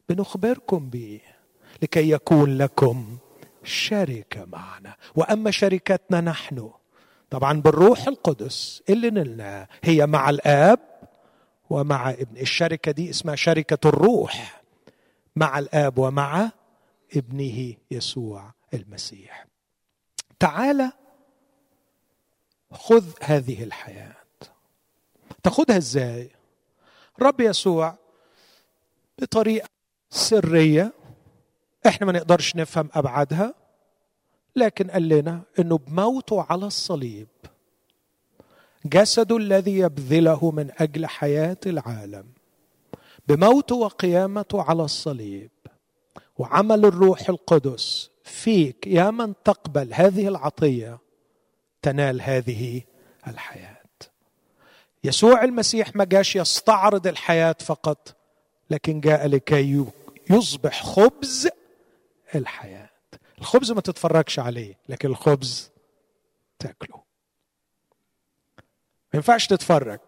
بنخبركم به لكي يكون لكم شركه معنا. وأما شركتنا نحن طبعا بالروح القدس اللي نلنا هي مع الآب ومع ابن الشركة دي اسمها شركة الروح مع الآب ومع ابنه يسوع المسيح. تعال خذ هذه الحياة. تاخدها إزاي؟ رب يسوع بطريقة سرية إحنا ما نقدرش نفهم أبعادها لكن قال لنا إنه بموته على الصليب جسده الذي يبذله من أجل حياة العالم بموته وقيامته على الصليب وعمل الروح القدس فيك يا من تقبل هذه العطية تنال هذه الحياة. يسوع المسيح ما جاش يستعرض الحياة فقط لكن جاء لكي يصبح خبز الحياة. الخبز ما تتفرجش عليه لكن الخبز تاكله. ما ينفعش تتفرج.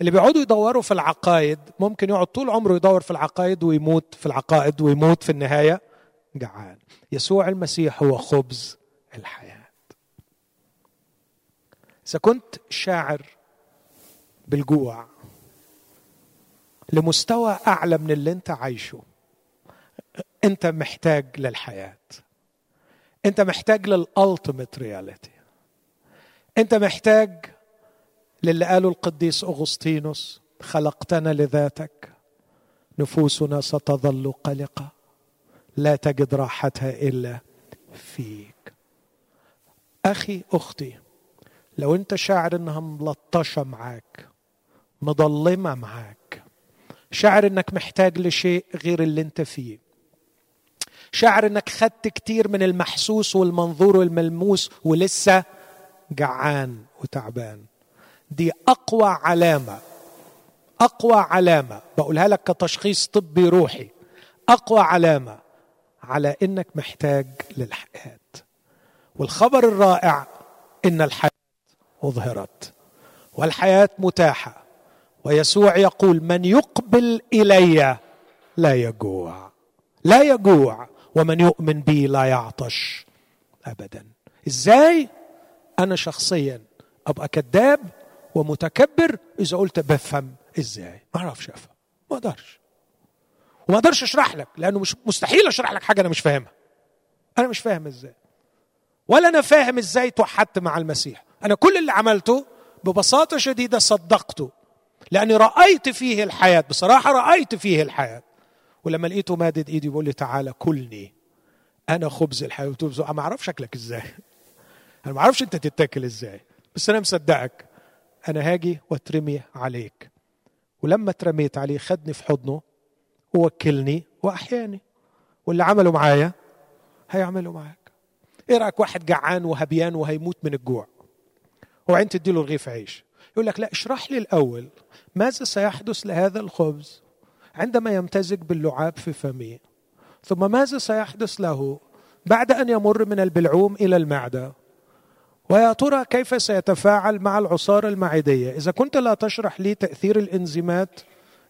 اللي بيقعدوا يدوروا في العقائد ممكن يقعد طول عمره يدور في العقائد ويموت في العقائد ويموت في النهاية جعان. يسوع المسيح هو خبز الحياة. إذا كنت شاعر بالجوع لمستوى أعلى من اللي أنت عايشه. أنت محتاج للحياة. أنت محتاج لل ultimate reality أنت محتاج للي قاله القديس أغسطينوس خلقتنا لذاتك نفوسنا ستظل قلقة لا تجد راحتها إلا فيك. أخي أختي لو أنت شاعر إنها ملطشة معاك مضلمة معاك. شاعر إنك محتاج لشيء غير اللي أنت فيه. شاعر إنك خدت كتير من المحسوس والمنظور والملموس ولسه جعان وتعبان. دي أقوى علامة. أقوى علامة. بقولها لك كتشخيص طبي روحي. أقوى علامة على إنك محتاج للحياة. والخبر الرائع إن الحياة أظهرت. والحياة متاحة. ويسوع يقول من يقبل إلي لا يجوع. لا يجوع. ومن يؤمن بي لا يعطش ابدا. إزاي؟ أنا شخصيا أبقى كذاب ومتكبر. إذا قلت بفهم إزاي؟ ما أعرفش افهم ما أقدرش. وما أقدرش أشرح لك لأنه مش مستحيل أشرح لك حاجة أنا مش فاهمها. أنا مش فاهم إزاي. ولا أنا فاهم إزاي توحدت مع المسيح. أنا كل اللي عملته ببساطة شديدة صدقته. لاني رأيت فيه الحياة بصراحة رأيت فيه الحياة. ولما لقيته مادد ايدي بيقول لي تعالى كلني. أنا خبز الحياة. قلت له ما أعرفش شكلك إزاي. أنا ما أعرفش انت تتاكل إزاي. بس أنا مصدقك. أنا هاجي واترمي عليك. ولما اترميت عليه خدني في حضنه ووكلني واحياني. واللي عمله معايا هيعمله معاك. إيه رأيك واحد جعان وهبيان وهيموت من الجوع؟ وبعدين تديله رغيف عيش. يقول لك لا اشرح لي الأول ماذا سيحدث لهذا الخبز عندما يمتزج باللعاب في فمه ثم ماذا سيحدث له بعد أن يمر من البلعوم إلى المعدة؟ ويا ترى كيف سيتفاعل مع العصارة المعدية؟ إذا كنت لا تشرح لي تأثير الإنزيمات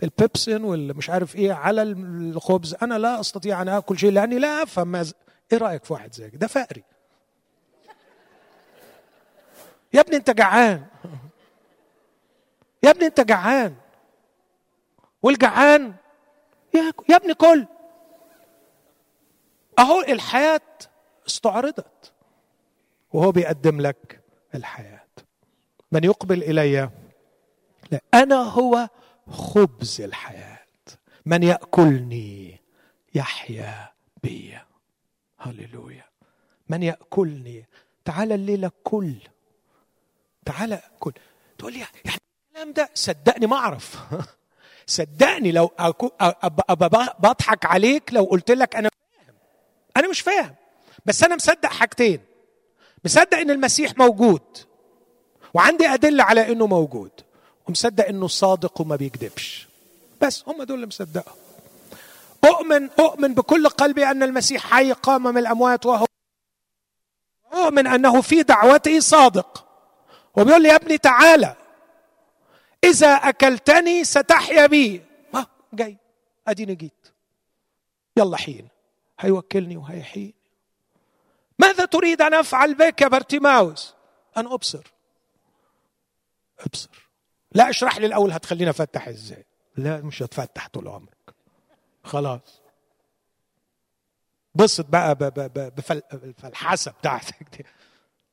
البيبسين والمش عارف إيه على الخبز أنا لا أستطيع أن آكل شيء لأني لا أفهم ماذا. إيه رأيك في واحد زيك ده فقري يا ابني أنت جعان. يا ابني انت جعان. والجعان يا ابني كل. اهو الحياة استعرضت وهو بيقدم لك الحياة. من يقبل إلي؟ لا أنا هو خبز الحياة. من يأكلني؟ يحيا بي. هللويا. من يأكلني؟ تعال الليلة كل. تعال كل تقول لي يعني الكلام ده؟ صدقني ما أعرف. صدقني لو بضحك عليك لو قلت لك أنا فاهم. أنا مش فاهم. بس أنا مصدق حاجتين. مصدق إن المسيح موجود. وعندي أدلة على إنه موجود. ومصدق إنه صادق وما بيكذبش. بس هم دول اللي مصدقهم. اؤمن أؤمن بكل قلبي أن المسيح حي قام من الأموات وهو أؤمن أنه في دعوته صادق. وبيقول لي يا ابني تعالى إذا أكلتني ستحيا بي. ما؟ جاي. أديني جيت. يلا حين. هيوكلني وهيحين ماذا تريد أن أفعل بك يا بارتيماوس؟ أن أبصر. أبصر. لا أشرح لي الأول هتخليني أفتح إزاي؟ لا مش هتفتح طول عمرك. خلاص. بسط بقى بالفلحسة بتاعتك دي.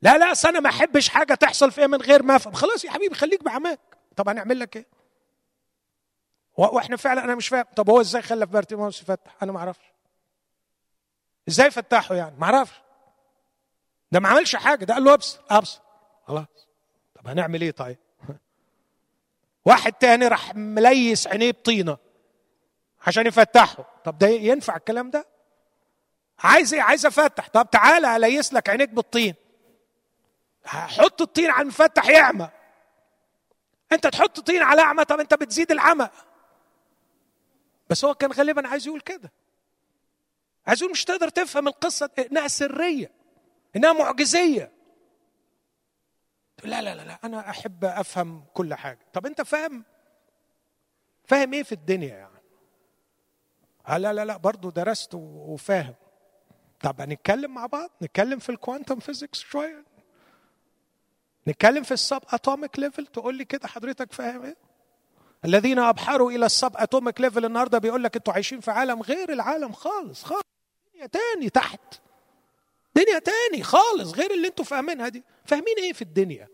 لا لا أنا ما أحبش حاجة تحصل فيها من غير ما أفهم. خلاص يا حبيبي خليك بعماك. طب هنعمل لك إيه؟ وإحنا فعلا أنا مش فاهم. طب هو إزاي خلى في يفتح؟ أنا ما أعرفش. إزاي فتحه يعني؟ ما أعرفش. ده ما عملش حاجة. ده قال له أبصر. أبصر. خلاص. طب هنعمل إيه طيب؟ واحد تاني راح مليس عينيه بطينة عشان يفتحه. طب ده ينفع الكلام ده؟ عايز إيه؟ عايز أفتح. طب تعالى أليس لك عينيك بالطين. حط الطين على المفتح يعمى. انت تحط طين على اعمى طب انت بتزيد العمى. بس هو كان غالبا عايز يقول كده. عايز يقول مش تقدر تفهم القصة إنها سرية إنها معجزية. لا لا لا لا أنا أحب أفهم كل حاجة. طب أنت فاهم؟ فاهم إيه في الدنيا يعني؟ آه لا لا لا برضه درست وفاهم. طب هنتكلم مع بعض؟ نتكلم في ال quantum physics شوية؟ نتكلم في ال sub atomic level تقول لي كده حضرتك فاهم إيه؟ الذين أبحروا إلى ال sub atomic level النهارده بيقول لك أنتوا عايشين في عالم غير العالم خالص خالص. دنيا تاني تحت. دنيا تاني خالص غير اللي أنتوا فاهمينها دي. فاهمين إيه في الدنيا؟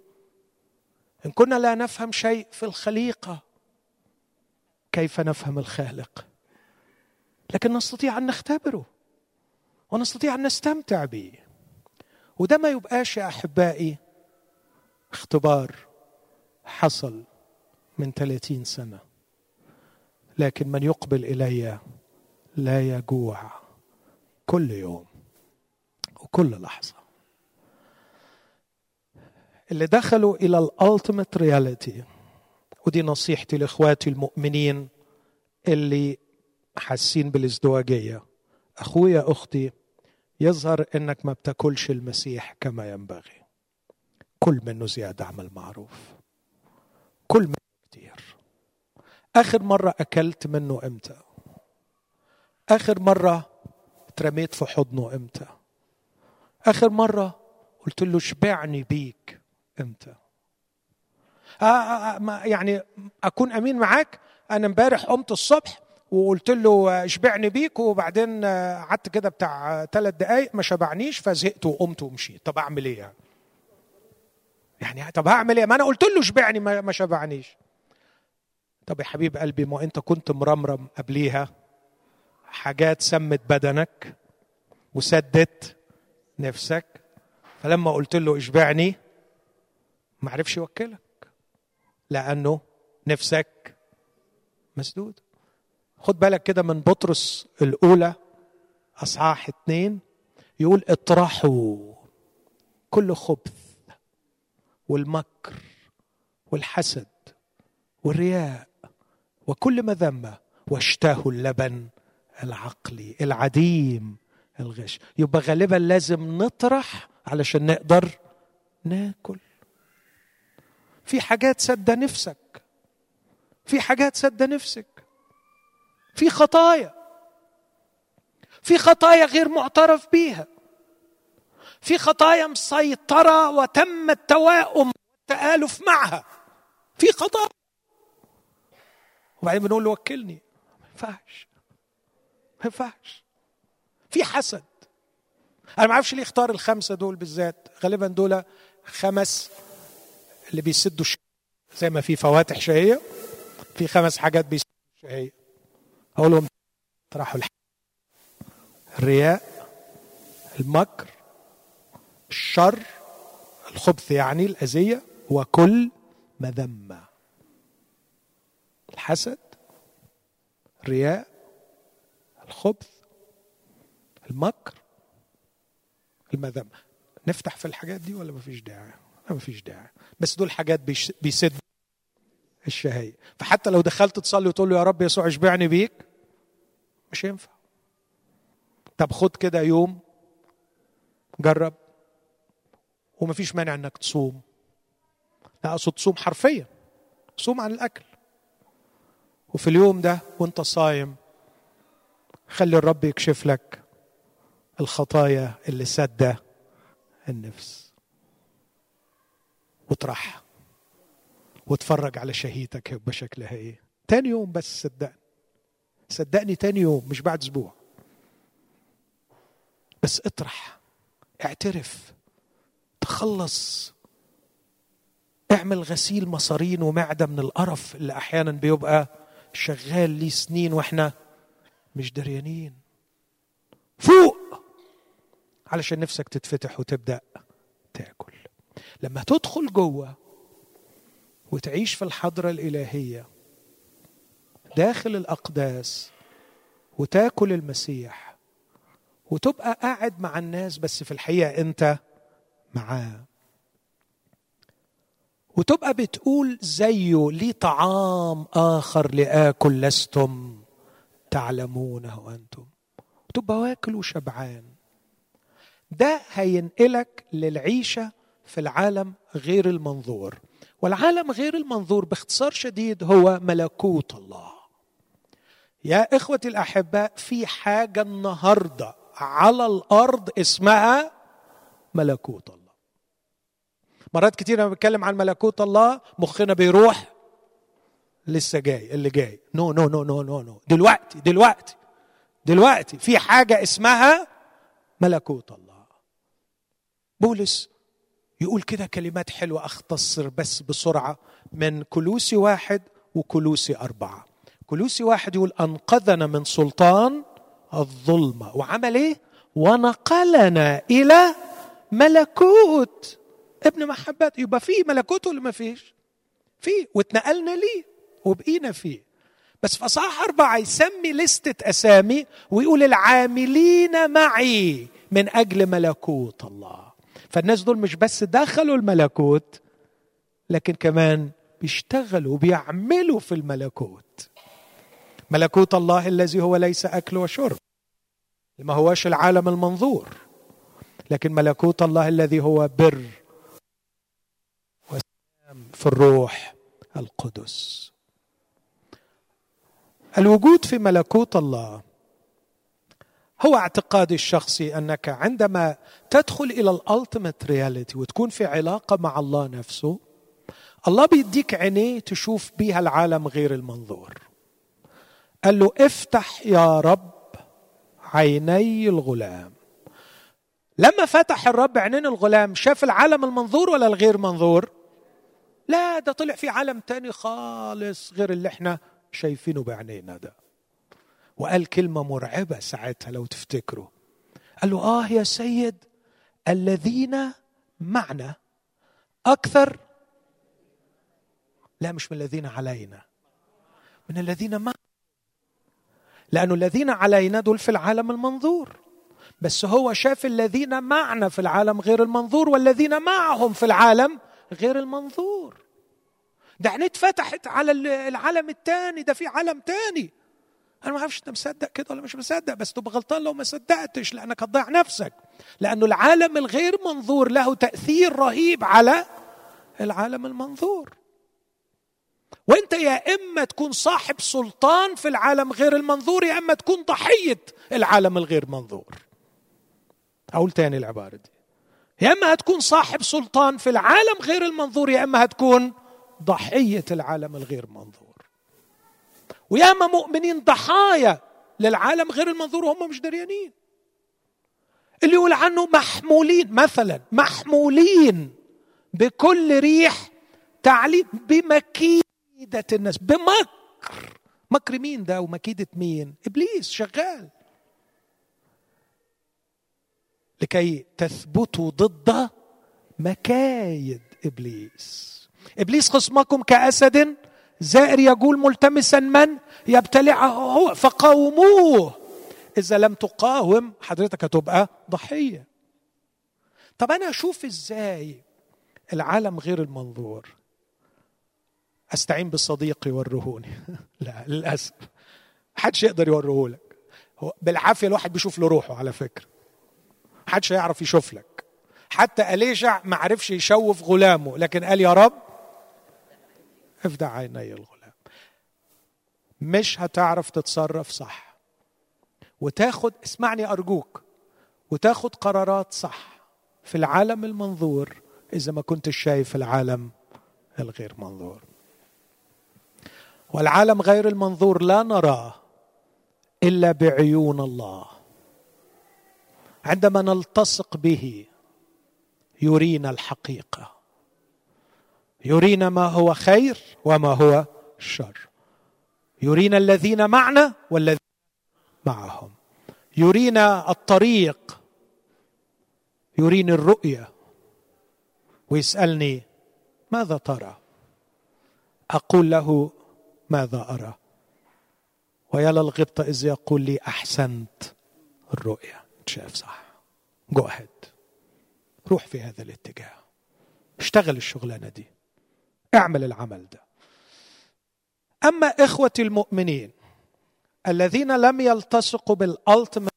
إن كنا لا نفهم شيء في الخليقة كيف نفهم الخالق؟ لكن نستطيع أن نختبره ونستطيع أن نستمتع به. وده ما يبقاش يا أحبائي اختبار حصل من ثلاثين سنة لكن من يقبل إلي لا يجوع كل يوم وكل لحظة. اللي دخلوا إلى ال ultimate reality ودي نصيحتي لإخواتي المؤمنين اللي حاسين بالازدواجية. أخويا أختي يظهر إنك ما بتاكلش المسيح كما ينبغي. كل منه زياده عمل معروف كل منه كتير. آخر مرة أكلت منه إمتى؟ آخر مرة اترميت في حضنه إمتى؟ آخر مرة قلت له شبعني بيك إمتى؟ آه, آه, آه، يعني أكون أمين معاك؟ أنا امبارح قمت الصبح وقلت له اشبعني بيك وبعدين قعدت كده بتاع ثلاث دقايق ما شبعنيش فزهقت وقمت ومشيت. طب أعمل إيه يعني؟ يعني طب هعمل إيه؟ ما أنا قلت له اشبعني ما شبعنيش. طب يا حبيب قلبي ما أنت كنت مرمرم قبليها حاجات سمت بدنك وسدت نفسك فلما قلت له اشبعني ما عرفش يوكلك لأنه نفسك مسدود. خد بالك كده من بطرس الأولى أصحاح اتنين يقول اطرحوا كل خبث. والمكر والحسد والرياء وكل مذمه واشتهوا اللبن العقلي العديم الغش. يبقى غالبا لازم نطرح علشان نقدر ناكل. في حاجات سد نفسك. في حاجات سد نفسك. في خطايا. في خطايا غير معترف بيها. في خطايا مسيطرة وتم التواؤم والتآلف معها. في خطايا. وبعدين بنقول له وكلني. ما ينفعش. ما ينفعش. في حسد. أنا ما أعرفش ليه اختار الخمسة دول بالذات. غالبا دول خمس اللي بيسدوا زي ما في فواتح شهية في خمس حاجات بيسدوا الشهية. أقول لهم طرحوا الرياء المكر الشر الخبث يعني الأذية وكل مذمه الحسد الرياء الخبث المكر المذمة نفتح في الحاجات دي ولا مفيش داعي؟ ما فيش داعي. بس دول حاجات بيسد الشهية. فحتى لو دخلت تصلي وتقول له يا رب يسوع اشبعني بيك مش ينفع طب خد كده يوم جرب. ومفيش مانع إنك تصوم. لا أقصد تصوم حرفيا. صوم عن الأكل. وفي اليوم ده وأنت صايم خلي الرب يكشف لك الخطايا اللي سده النفس. واطرحها واتفرج على شهيتك هيبقى شكلها إيه. تاني يوم بس صدقني. صدقني تاني يوم مش بعد أسبوع. بس اطرح. اعترف. تخلص. اعمل غسيل مصارين ومعدة من القرف اللي أحيانا بيبقى شغال لي سنين وإحنا مش دريانين. فوق! علشان نفسك تتفتح وتبدأ تاكل. لما تدخل جوه وتعيش في الحضرة الإلهية داخل الأقداس وتاكل المسيح وتبقى قاعد مع الناس بس في الحقيقة أنت معاه. وتبقى بتقول زيه لي طعام آخر لآكل لستم تعلمونه أنتم وتبقى واكل وشبعان. ده هينقلك للعيشة في العالم غير المنظور. والعالم غير المنظور باختصار شديد هو ملكوت الله. يا اخوتي الأحباء في حاجة النهارده على الأرض اسمها ملكوت الله. مرات كتير لما بنتكلم عن ملكوت الله مخنا بيروح لسه جاي اللي جاي. no no no no no no دلوقتي دلوقتي دلوقتي في حاجة اسمها ملكوت الله. بولس يقول كده كلمات حلوة أختصر بس بسرعة من كلوسي واحد وكلوسي أربعة. كلوسي واحد يقول أنقذنا من سلطان الظلمة. وعمل إيه؟ ونقلنا إلى ملكوت ابن محبات يبقى في ملكوت ولا ما فيش. في واتنقلنا ليه وبقينا فيه. بس في اصحاح أربعة يسمي لستة أسامي ويقول العاملين معي من أجل ملكوت الله. فالناس دول مش بس دخلوا الملكوت لكن كمان بيشتغلوا بيعملوا في الملكوت. ملكوت الله الذي هو ليس أكل وشرب ما هوش العالم المنظور. لكن ملكوت الله الذي هو بر في الروح القدس. الوجود في ملكوت الله هو اعتقادي الشخصي أنك عندما تدخل إلى ال ultimate reality وتكون في علاقة مع الله نفسه الله بيديك عينيه تشوف بيها العالم غير المنظور. قال له افتح يا رب عيني الغلام. لما فتح الرب عينين الغلام شاف العالم المنظور ولا الغير منظور؟ لا ده طلع في عالم تاني خالص غير اللي إحنا شايفينه بعينينا ده. وقال كلمة مرعبة ساعتها لو تفتكروا. قال له آه يا سيد الذين معنا أكثر لا مش من الذين علينا من الذين معنا. لأن الذين علينا دول في العالم المنظور. بس هو شاف الذين معنا في العالم غير المنظور والذين معهم في العالم غير المنظور. ده عينيه اتفتحت على العالم الثاني ده في عالم ثاني أنا ما أعرفش أنت مصدق كده ولا مش مصدق بس تبقى غلطان لو ما صدقتش لأنك هتضيع نفسك. لأنه العالم الغير منظور له تأثير رهيب على العالم المنظور. وأنت يا إما تكون صاحب سلطان في العالم غير المنظور يا إما تكون ضحية العالم الغير منظور. أقول تاني العبارة دي. يا إما هتكون صاحب سلطان في العالم غير المنظور يا إما هتكون ضحية العالم الغير منظور. وياما مؤمنين ضحايا للعالم غير المنظور وهم مش دريانين. اللي يقول عنه محمولين مثلا محمولين بكل ريح تعليم بمكيدة الناس بمكر. مكر مين ده؟ ومكيدة مين؟ إبليس شغال. لكي تثبتوا ضد مكايد إبليس. إبليس خصمكم كأسد زائر يقول ملتمسا من يبتلعه هو فقاوموه. إذا لم تقاوم حضرتك هتبقى ضحية. طب أنا أشوف إزاي العالم غير المنظور؟ أستعين بالصديق يورهوني. لا للأسف. حدش يقدر يوريهولك هو بالعافية الواحد بيشوف له روحه على فكرة. حدش هيعرف يشوف لك. حتى أليشع ما عرفش يشوف غلامه لكن قال يا رب افتح عيني الغلام مش هتعرف تتصرف صح. وتاخد اسمعني أرجوك وتاخد قرارات صح في العالم المنظور إذا ما كنتش شايف العالم الغير منظور. والعالم غير المنظور لا نراه إلا بعيون الله. عندما نلتصق به يرينا الحقيقة. يرينا ما هو خير وما هو شر. يرينا الذين معنا والذين معهم. يرينا الطريق. يريني الرؤية. ويسألني ماذا ترى؟ أقول له ماذا أرى؟ ويا للغبطه إذ يقول لي أحسنت الرؤية. شايف صح. جو روح في هذا الاتجاه. اشتغل الشغلانة دي. اعمل العمل ده. أما إخوتي المؤمنين الذين لم يلتصقوا بالالتيميت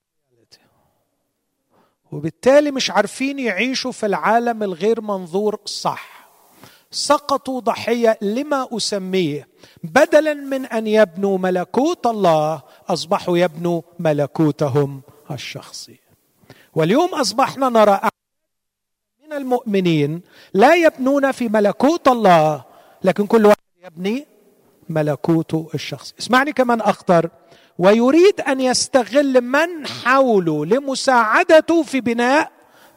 وبالتالي مش عارفين يعيشوا في العالم الغير منظور صح سقطوا ضحية لما أسميه بدلا من أن يبنوا ملكوت الله أصبحوا يبنوا ملكوتهم الشخصي. واليوم أصبحنا نرى من المؤمنين لا يبنون في ملكوت الله لكن كل واحد يبني ملكوته الشخصي اسمعني كمان أخطر. ويريد أن يستغل من حوله لمساعدته في بناء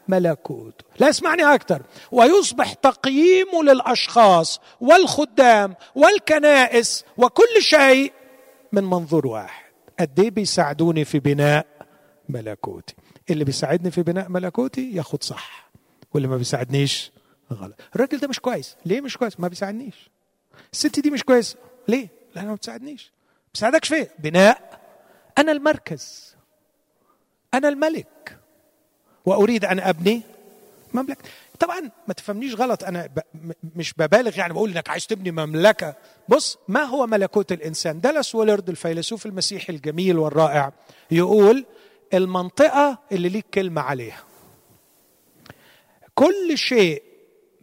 ملكوته لا اسمعني أكثر. ويصبح تقييمه للأشخاص والخدام والكنائس وكل شيء من منظور واحد. قد إيه بيساعدوني في بناء ملكوتي؟ اللي بيساعدني في بناء ملكوتي ياخد صح واللي ما بيساعدنيش غلط. الراجل ده مش كويس. ليه مش كويس؟ ما بيساعدنيش. الست دي مش كويسه ليه؟ لأنها ما بتساعدنيش. بتساعدكش في بناء؟ أنا المركز. أنا الملك. وأريد أن أبني مملكة. طبعا ما تفهمنيش غلط. أنا ب... مش ببالغ يعني بقول إنك عايز تبني مملكة. بص ما هو ملكوت الإنسان؟ دالاس وولرد الفيلسوف المسيحي الجميل والرائع يقول المنطقة اللي ليك كلمة عليها. كل شيء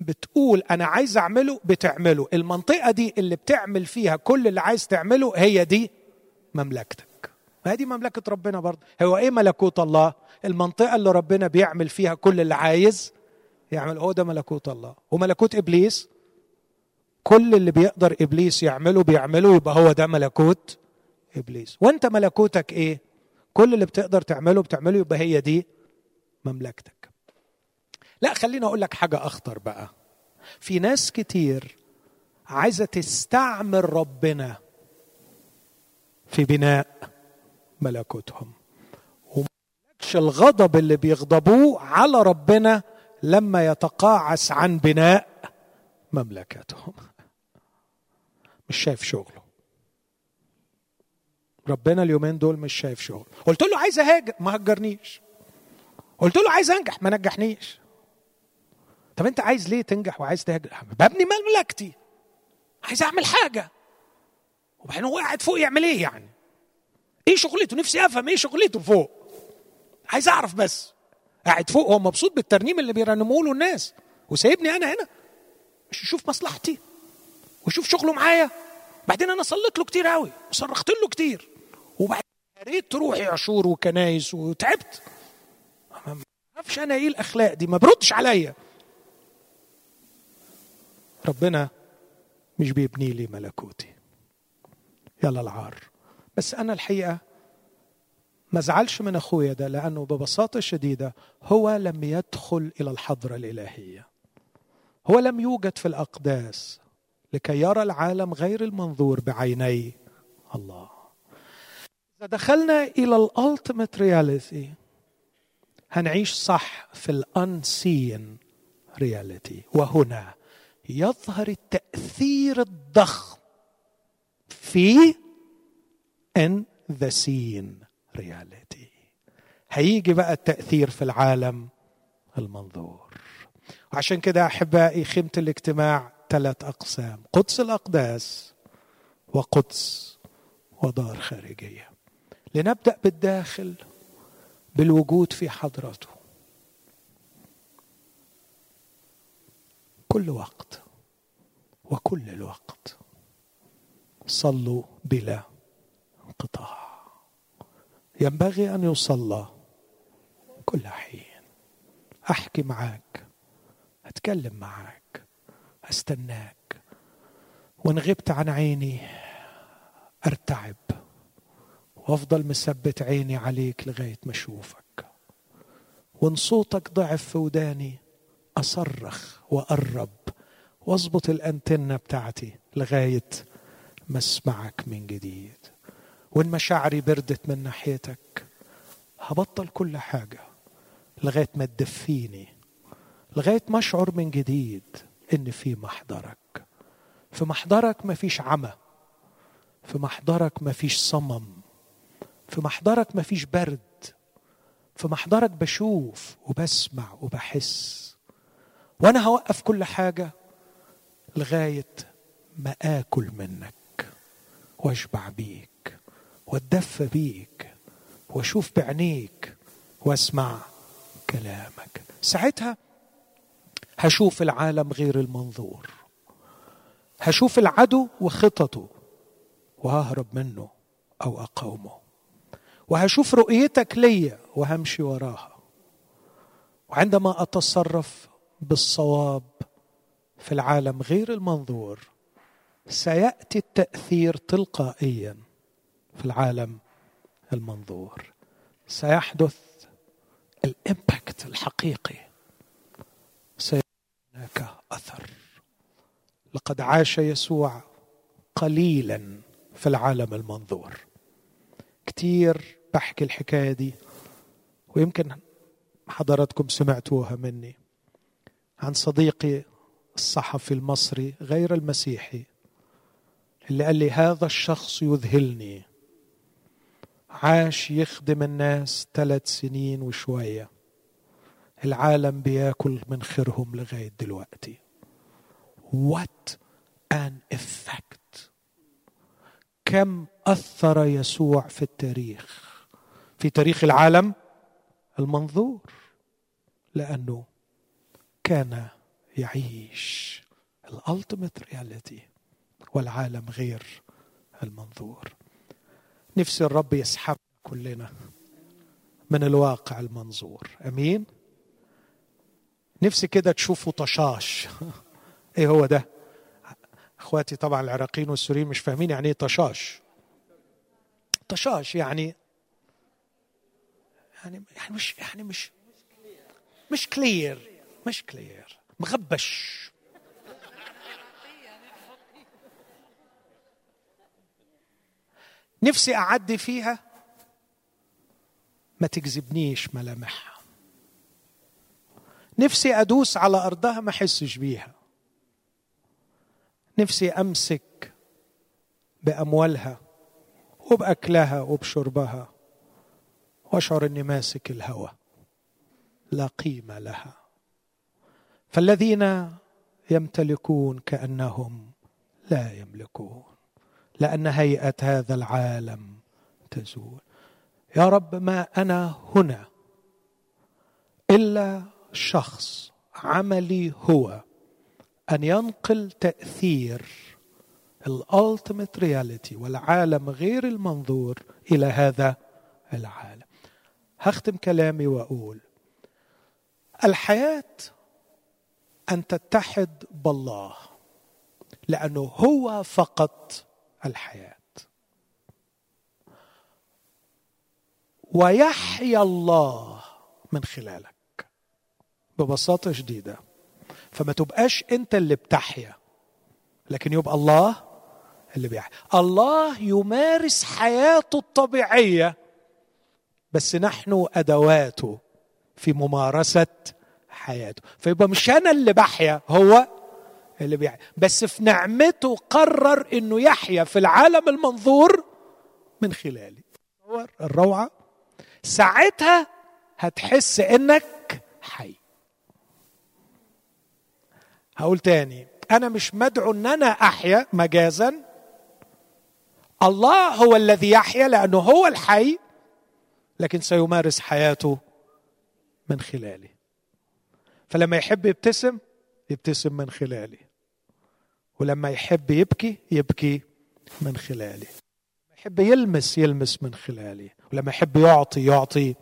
بتقول أنا عايز أعمله بتعمله. المنطقة دي اللي بتعمل فيها كل اللي عايز تعمله هي دي مملكتك. ما دي مملكة ربنا برضه. هو إيه ملكوت الله؟ المنطقة اللي ربنا بيعمل فيها كل اللي عايز يعمل هو ده ملكوت الله. وملكوت إبليس؟ كل اللي بيقدر إبليس يعمله بيعمله يبقى هو ده ملكوت إبليس. وأنت ملكوتك إيه؟ كل اللي بتقدر تعمله بتعمله يبقى هي دي مملكتك. لا خليني أقول لك حاجة أخطر بقى. في ناس كتير عايزة تستعمل ربنا في بناء ملكوتهم. وملكش الغضب اللي بيغضبوه على ربنا لما يتقاعس عن بناء مملكتهم. مش شايف شغله. ربنا اليومين دول مش شايف شغل. قلت له عايز أهاجر ما هجرنيش. قلت له عايز أنجح ما نجحنيش. طب أنت عايز ليه تنجح وعايز تهاجر؟ ببني مملكتي. عايز أعمل حاجة. وبعدين هو قاعد فوق يعمل إيه يعني؟ إيه شغلته؟ نفسي أفهم إيه شغلته فوق. عايز أعرف بس. قاعد فوق هو مبسوط بالترنيم اللي بيرنموه له الناس. وسايبني أنا هنا. مش يشوف مصلحتي. ويشوف شغله معايا. بعدين أنا صليت له كتير قوي وصرخت له كتير. وبعدين يا ريت تروحي عشور وكنايس وتعبت. ما أعرفش أنا إيه الأخلاق دي ما بردش عليا. ربنا مش بيبني لي ملكوتي. يلا العار. بس أنا الحقيقة ما زعلش من أخويا ده لأنه ببساطة شديدة هو لم يدخل إلى الحضرة الإلهية. هو لم يوجد في الأقداس لكي يرى العالم غير المنظور بعيني الله. اذا دخلنا إلى ال ultimate reality هنعيش صح في ال unseen reality وهنا يظهر التأثير الضخم في in the seen reality هيجي بقى التأثير في العالم المنظور. وعشان كده أحبائي خيمة الاجتماع ثلاث أقسام قدس الأقداس وقدس ودار خارجية. لنبدأ بالداخل بالوجود في حضرته. كل وقت وكل الوقت صلوا بلا انقطاع. ينبغي أن يصلى كل حين. أحكي معاك أتكلم معاك أستناك. وإن غبت عن عيني أرتعب. وافضل مثبت عيني عليك لغاية ما أشوفك. وإن صوتك ضعف في وداني أصرخ واقرب واظبط الأنتنة بتاعتي لغاية ما أسمعك من جديد. وإن مشاعري بردت من ناحيتك هبطل كل حاجة لغاية ما تدفيني لغاية ما أشعر من جديد إن في محضرك. في محضرك مفيش عمى في محضرك مفيش صمم. في محضرك مفيش برد. في محضرك بشوف وبسمع وبحس. وأنا هوقف كل حاجة لغاية ما آكل منك وأشبع بيك وأتدفى بيك وأشوف بعينيك وأسمع كلامك. ساعتها هشوف العالم غير المنظور. هشوف العدو وخططه وههرب منه أو أقاومه. وهشوف رؤيتك ليا وهمشي وراها. وعندما أتصرف بالصواب في العالم غير المنظور سيأتي التأثير تلقائيا في العالم المنظور. سيحدث الإمباكت الحقيقي. سيكون هناك أثر. لقد عاش يسوع قليلا في العالم المنظور. كتير بحكي الحكاية دي. ويمكن حضراتكم سمعتوها مني عن صديقي الصحفي المصري غير المسيحي اللي قال لي هذا الشخص يذهلني. عاش يخدم الناس ثلاث سنين وشوية. العالم بياكل من خيرهم لغاية دلوقتي. What an effect. كم أثر يسوع في التاريخ. في تاريخ العالم المنظور لأنه كان يعيش الألتيميت رياليتي والعالم غير المنظور. نفسي الرب يسحب كلنا من الواقع المنظور. أمين؟ نفسي كده تشوفوا طشاش. إيه هو ده؟ أخواتي طبعا العراقيين والسوريين مش فاهمين يعني إيه طشاش. طشاش يعني يعني يعني مش يعني مش مش clear مش clear مغبش. نفسي أعدي فيها؟ ما تجذبنيش ملامحها نفسي أدوس على أرضها ما أحسش بيها. نفسي أمسك بأموالها وبأكلها وبشربها. واشعر اني ماسك الهوى لا قيمة لها. فالذين يمتلكون كأنهم لا يملكون لأن هيئة هذا العالم تزول. يا رب ما أنا هنا إلا شخص عملي هو أن ينقل تأثير ال ultimate reality والعالم غير المنظور إلى هذا العالم. هختم كلامي وأقول الحياة أن تتحد بالله لأنه هو فقط الحياة. ويحيا الله من خلالك ببساطة شديدة. فما تبقاش أنت اللي بتحيا لكن يبقى الله اللي بيحيا. الله يمارس حياته الطبيعية بس نحن ادواته في ممارسة حياته. فيبقى مش أنا اللي بحيا هو اللي بيحيا. بس في نعمته قرر إنه يحيا في العالم المنظور من خلالي. الروعة ساعتها هتحس إنك حي. هقول تاني أنا مش مدعو إن أنا أحيا مجازا. الله هو الذي يحيا لأنه هو الحي. لكن سيمارس حياته من خلالي فلما يحب يبتسم يبتسم من خلالي ولما يحب يبكي يبكي من خلالي يحب يلمس يلمس من خلالي ولما يحب يعطي يعطي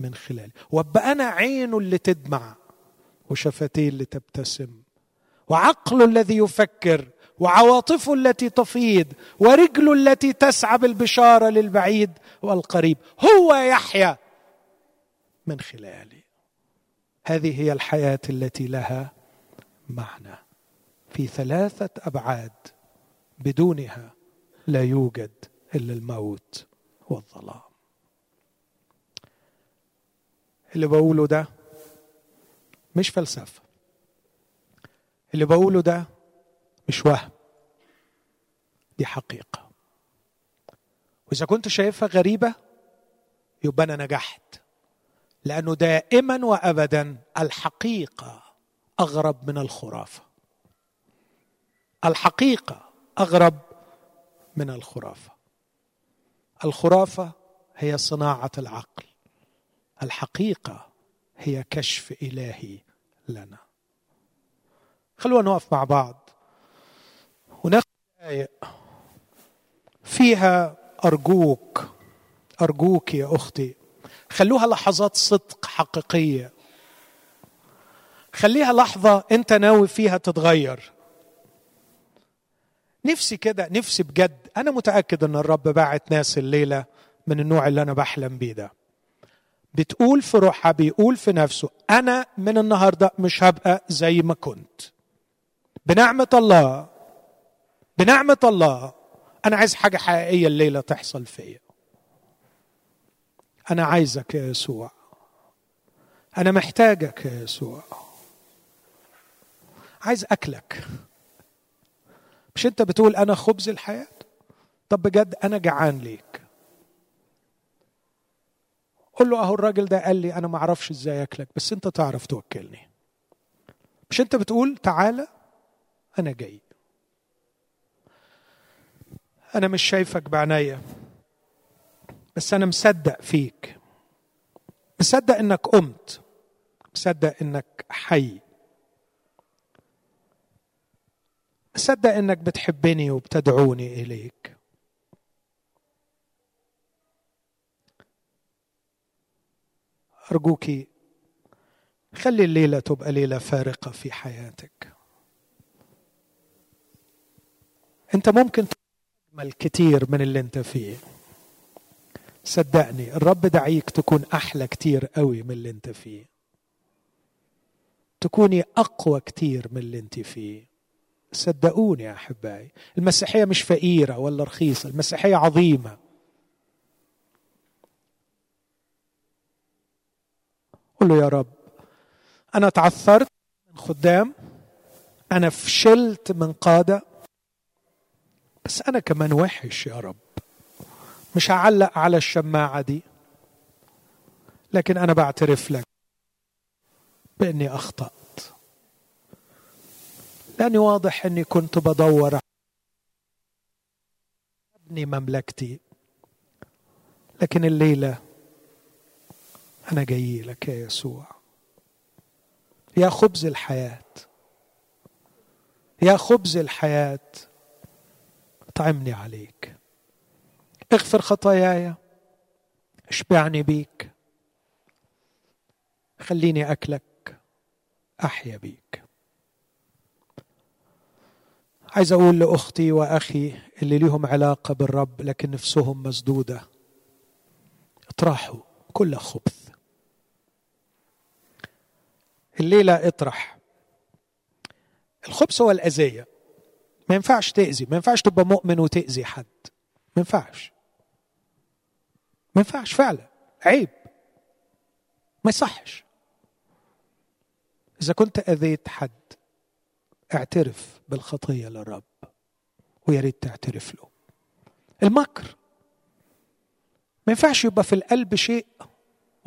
من خلالي وابقى أنا عينه اللي تدمع وشفتيه اللي تبتسم. وعقله الذي يفكر وعواطفه التي تفيض ورجله التي تسعى بالبشارة للبعيد والقريب. هو يحيا من خلالي هذه هي الحياة التي لها معنى. في ثلاثة أبعاد بدونها لا يوجد إلا الموت والظلام. اللي بقوله ده مش فلسفة. اللي بقوله ده مش وهم. دي حقيقة. وإذا كنت شايفها غريبة يبقى أنا نجحت. لأنه دائما وابدا الحقيقة أغرب من الخرافة. الحقيقة أغرب من الخرافة. الخرافة هي صناعة العقل. الحقيقة هي كشف إلهي لنا. خلونا نقف مع بعض. وناخد دقائق فيها أرجوك أرجوك يا أختي. خلوها لحظات صدق حقيقية. خليها لحظة أنت ناوي فيها تتغير. نفسي كده نفسي بجد. أنا متأكد إن الرب باعت ناس الليلة من النوع اللي أنا بحلم بيه ده. بتقول في روحها بيقول في نفسه أنا من النهارده مش هبقى زي ما كنت. بنعمة الله بنعمة الله. أنا عايز حاجة حقيقية الليلة تحصل فيا. أنا عايزك يا يسوع. أنا محتاجك يا يسوع. عايز أكلك. مش أنت بتقول أنا خبز الحياة؟ طب بجد أنا جعان ليك. قول له أهو الراجل ده قال لي أنا ما أعرفش إزاي أكلك بس أنت تعرف توكلني. مش أنت بتقول تعالى؟ أنا جاي. أنا مش شايفك بعناية بس أنا مصدق فيك. مصدق إنك قمت مصدق إنك حي. مصدق إنك بتحبني وبتدعوني إليك. أرجوك خلي الليلة تبقى ليلة فارقة في حياتك. أنت ممكن تجمل كتير من اللي انت فيه. صدقني الرب دعيك تكون أحلى كتير قوي من اللي انت فيه. تكوني أقوى كتير من اللي انت فيه. صدقوني يا أحبائي. المسيحية مش فقيرة ولا رخيصة المسيحية عظيمة. قل له يا رب أنا تعثرت من خدام أنا فشلت من قادة بس أنا كمان وحش يا رب. مش هعلق على الشماعة دي. لكن أنا بعترف لك بإني أخطأت. لأني واضح إني كنت بدور ابني مملكتي. لكن الليلة أنا جاي لك يا يسوع. يا خبز الحياة. يا خبز الحياة. طعمني عليك. اغفر خطاياي اشبعني بيك. خليني أكلك أحيا بيك. عايز أقول لأختي وأخي اللي ليهم علاقة بالرب لكن نفسهم مسدودة اطرحوا كل خبث. الليلة اطرح. الخبث هو الاذيه ما ينفعش تأذي ما ينفعش تبقى مؤمن وتأذي حد. ما ينفعش. ما ينفعش فعلا. عيب. ما يصحش. إذا كنت أذيت حد اعترف بالخطية للرب ويا ريت تعترف له. المكر. ما ينفعش يبقى في القلب شيء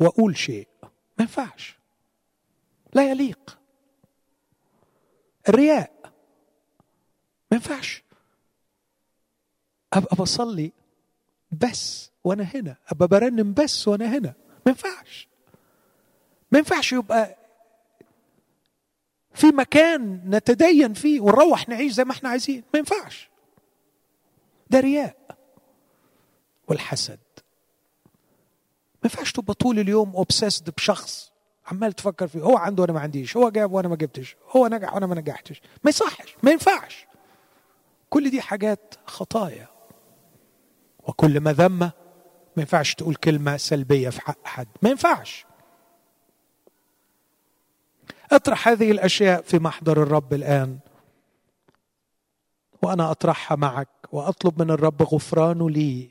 وأقول شيء. ما ينفعش. لا يليق. الرياء. ما ينفعش. أبقى بصلي بس وأنا هنا. أبقى برنم بس وأنا هنا. ما ينفعش. ما ينفعش يبقى في مكان نتدين فيه ونروح نعيش زي ما إحنا عايزين. ما ينفعش. ده رياء والحسد. ما ينفعش تبقى طول اليوم اوبسيسد بشخص عمال تفكر فيه. هو عنده وأنا ما عنديش. هو جاب وأنا ما جبتش. هو نجح وأنا ما نجحتش. ما يصحش. ما ينفعش. كل دي حاجات خطايا. وكل مذمه ما ينفعش تقول كلمة سلبية في حق حد. ما ينفعش. اطرح هذه الأشياء في محضر الرب الآن. وأنا أطرحها معك. وأطلب من الرب غفرانه لي.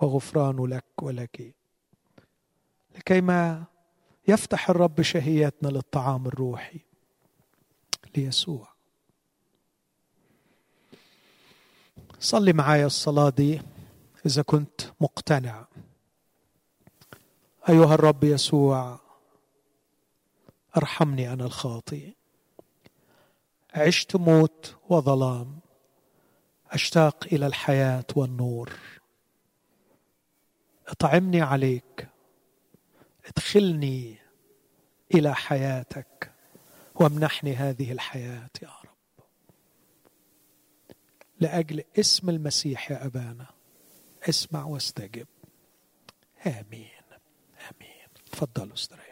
وغفرانه لك ولك. لكيما يفتح الرب شهيتنا للطعام الروحي. ليسوع. صلي معايا الصلاة دي إذا كنت مقتنع. أيها الرب يسوع ارحمني أنا الخاطئ. عشت موت وظلام أشتاق إلى الحياة والنور. أطعمني عليك ادخلني إلى حياتك وامنحني هذه الحياة يا لأجل اسم المسيح يا أبانا. اسمع واستجب. آمين. آمين. تفضلوا استريحوا.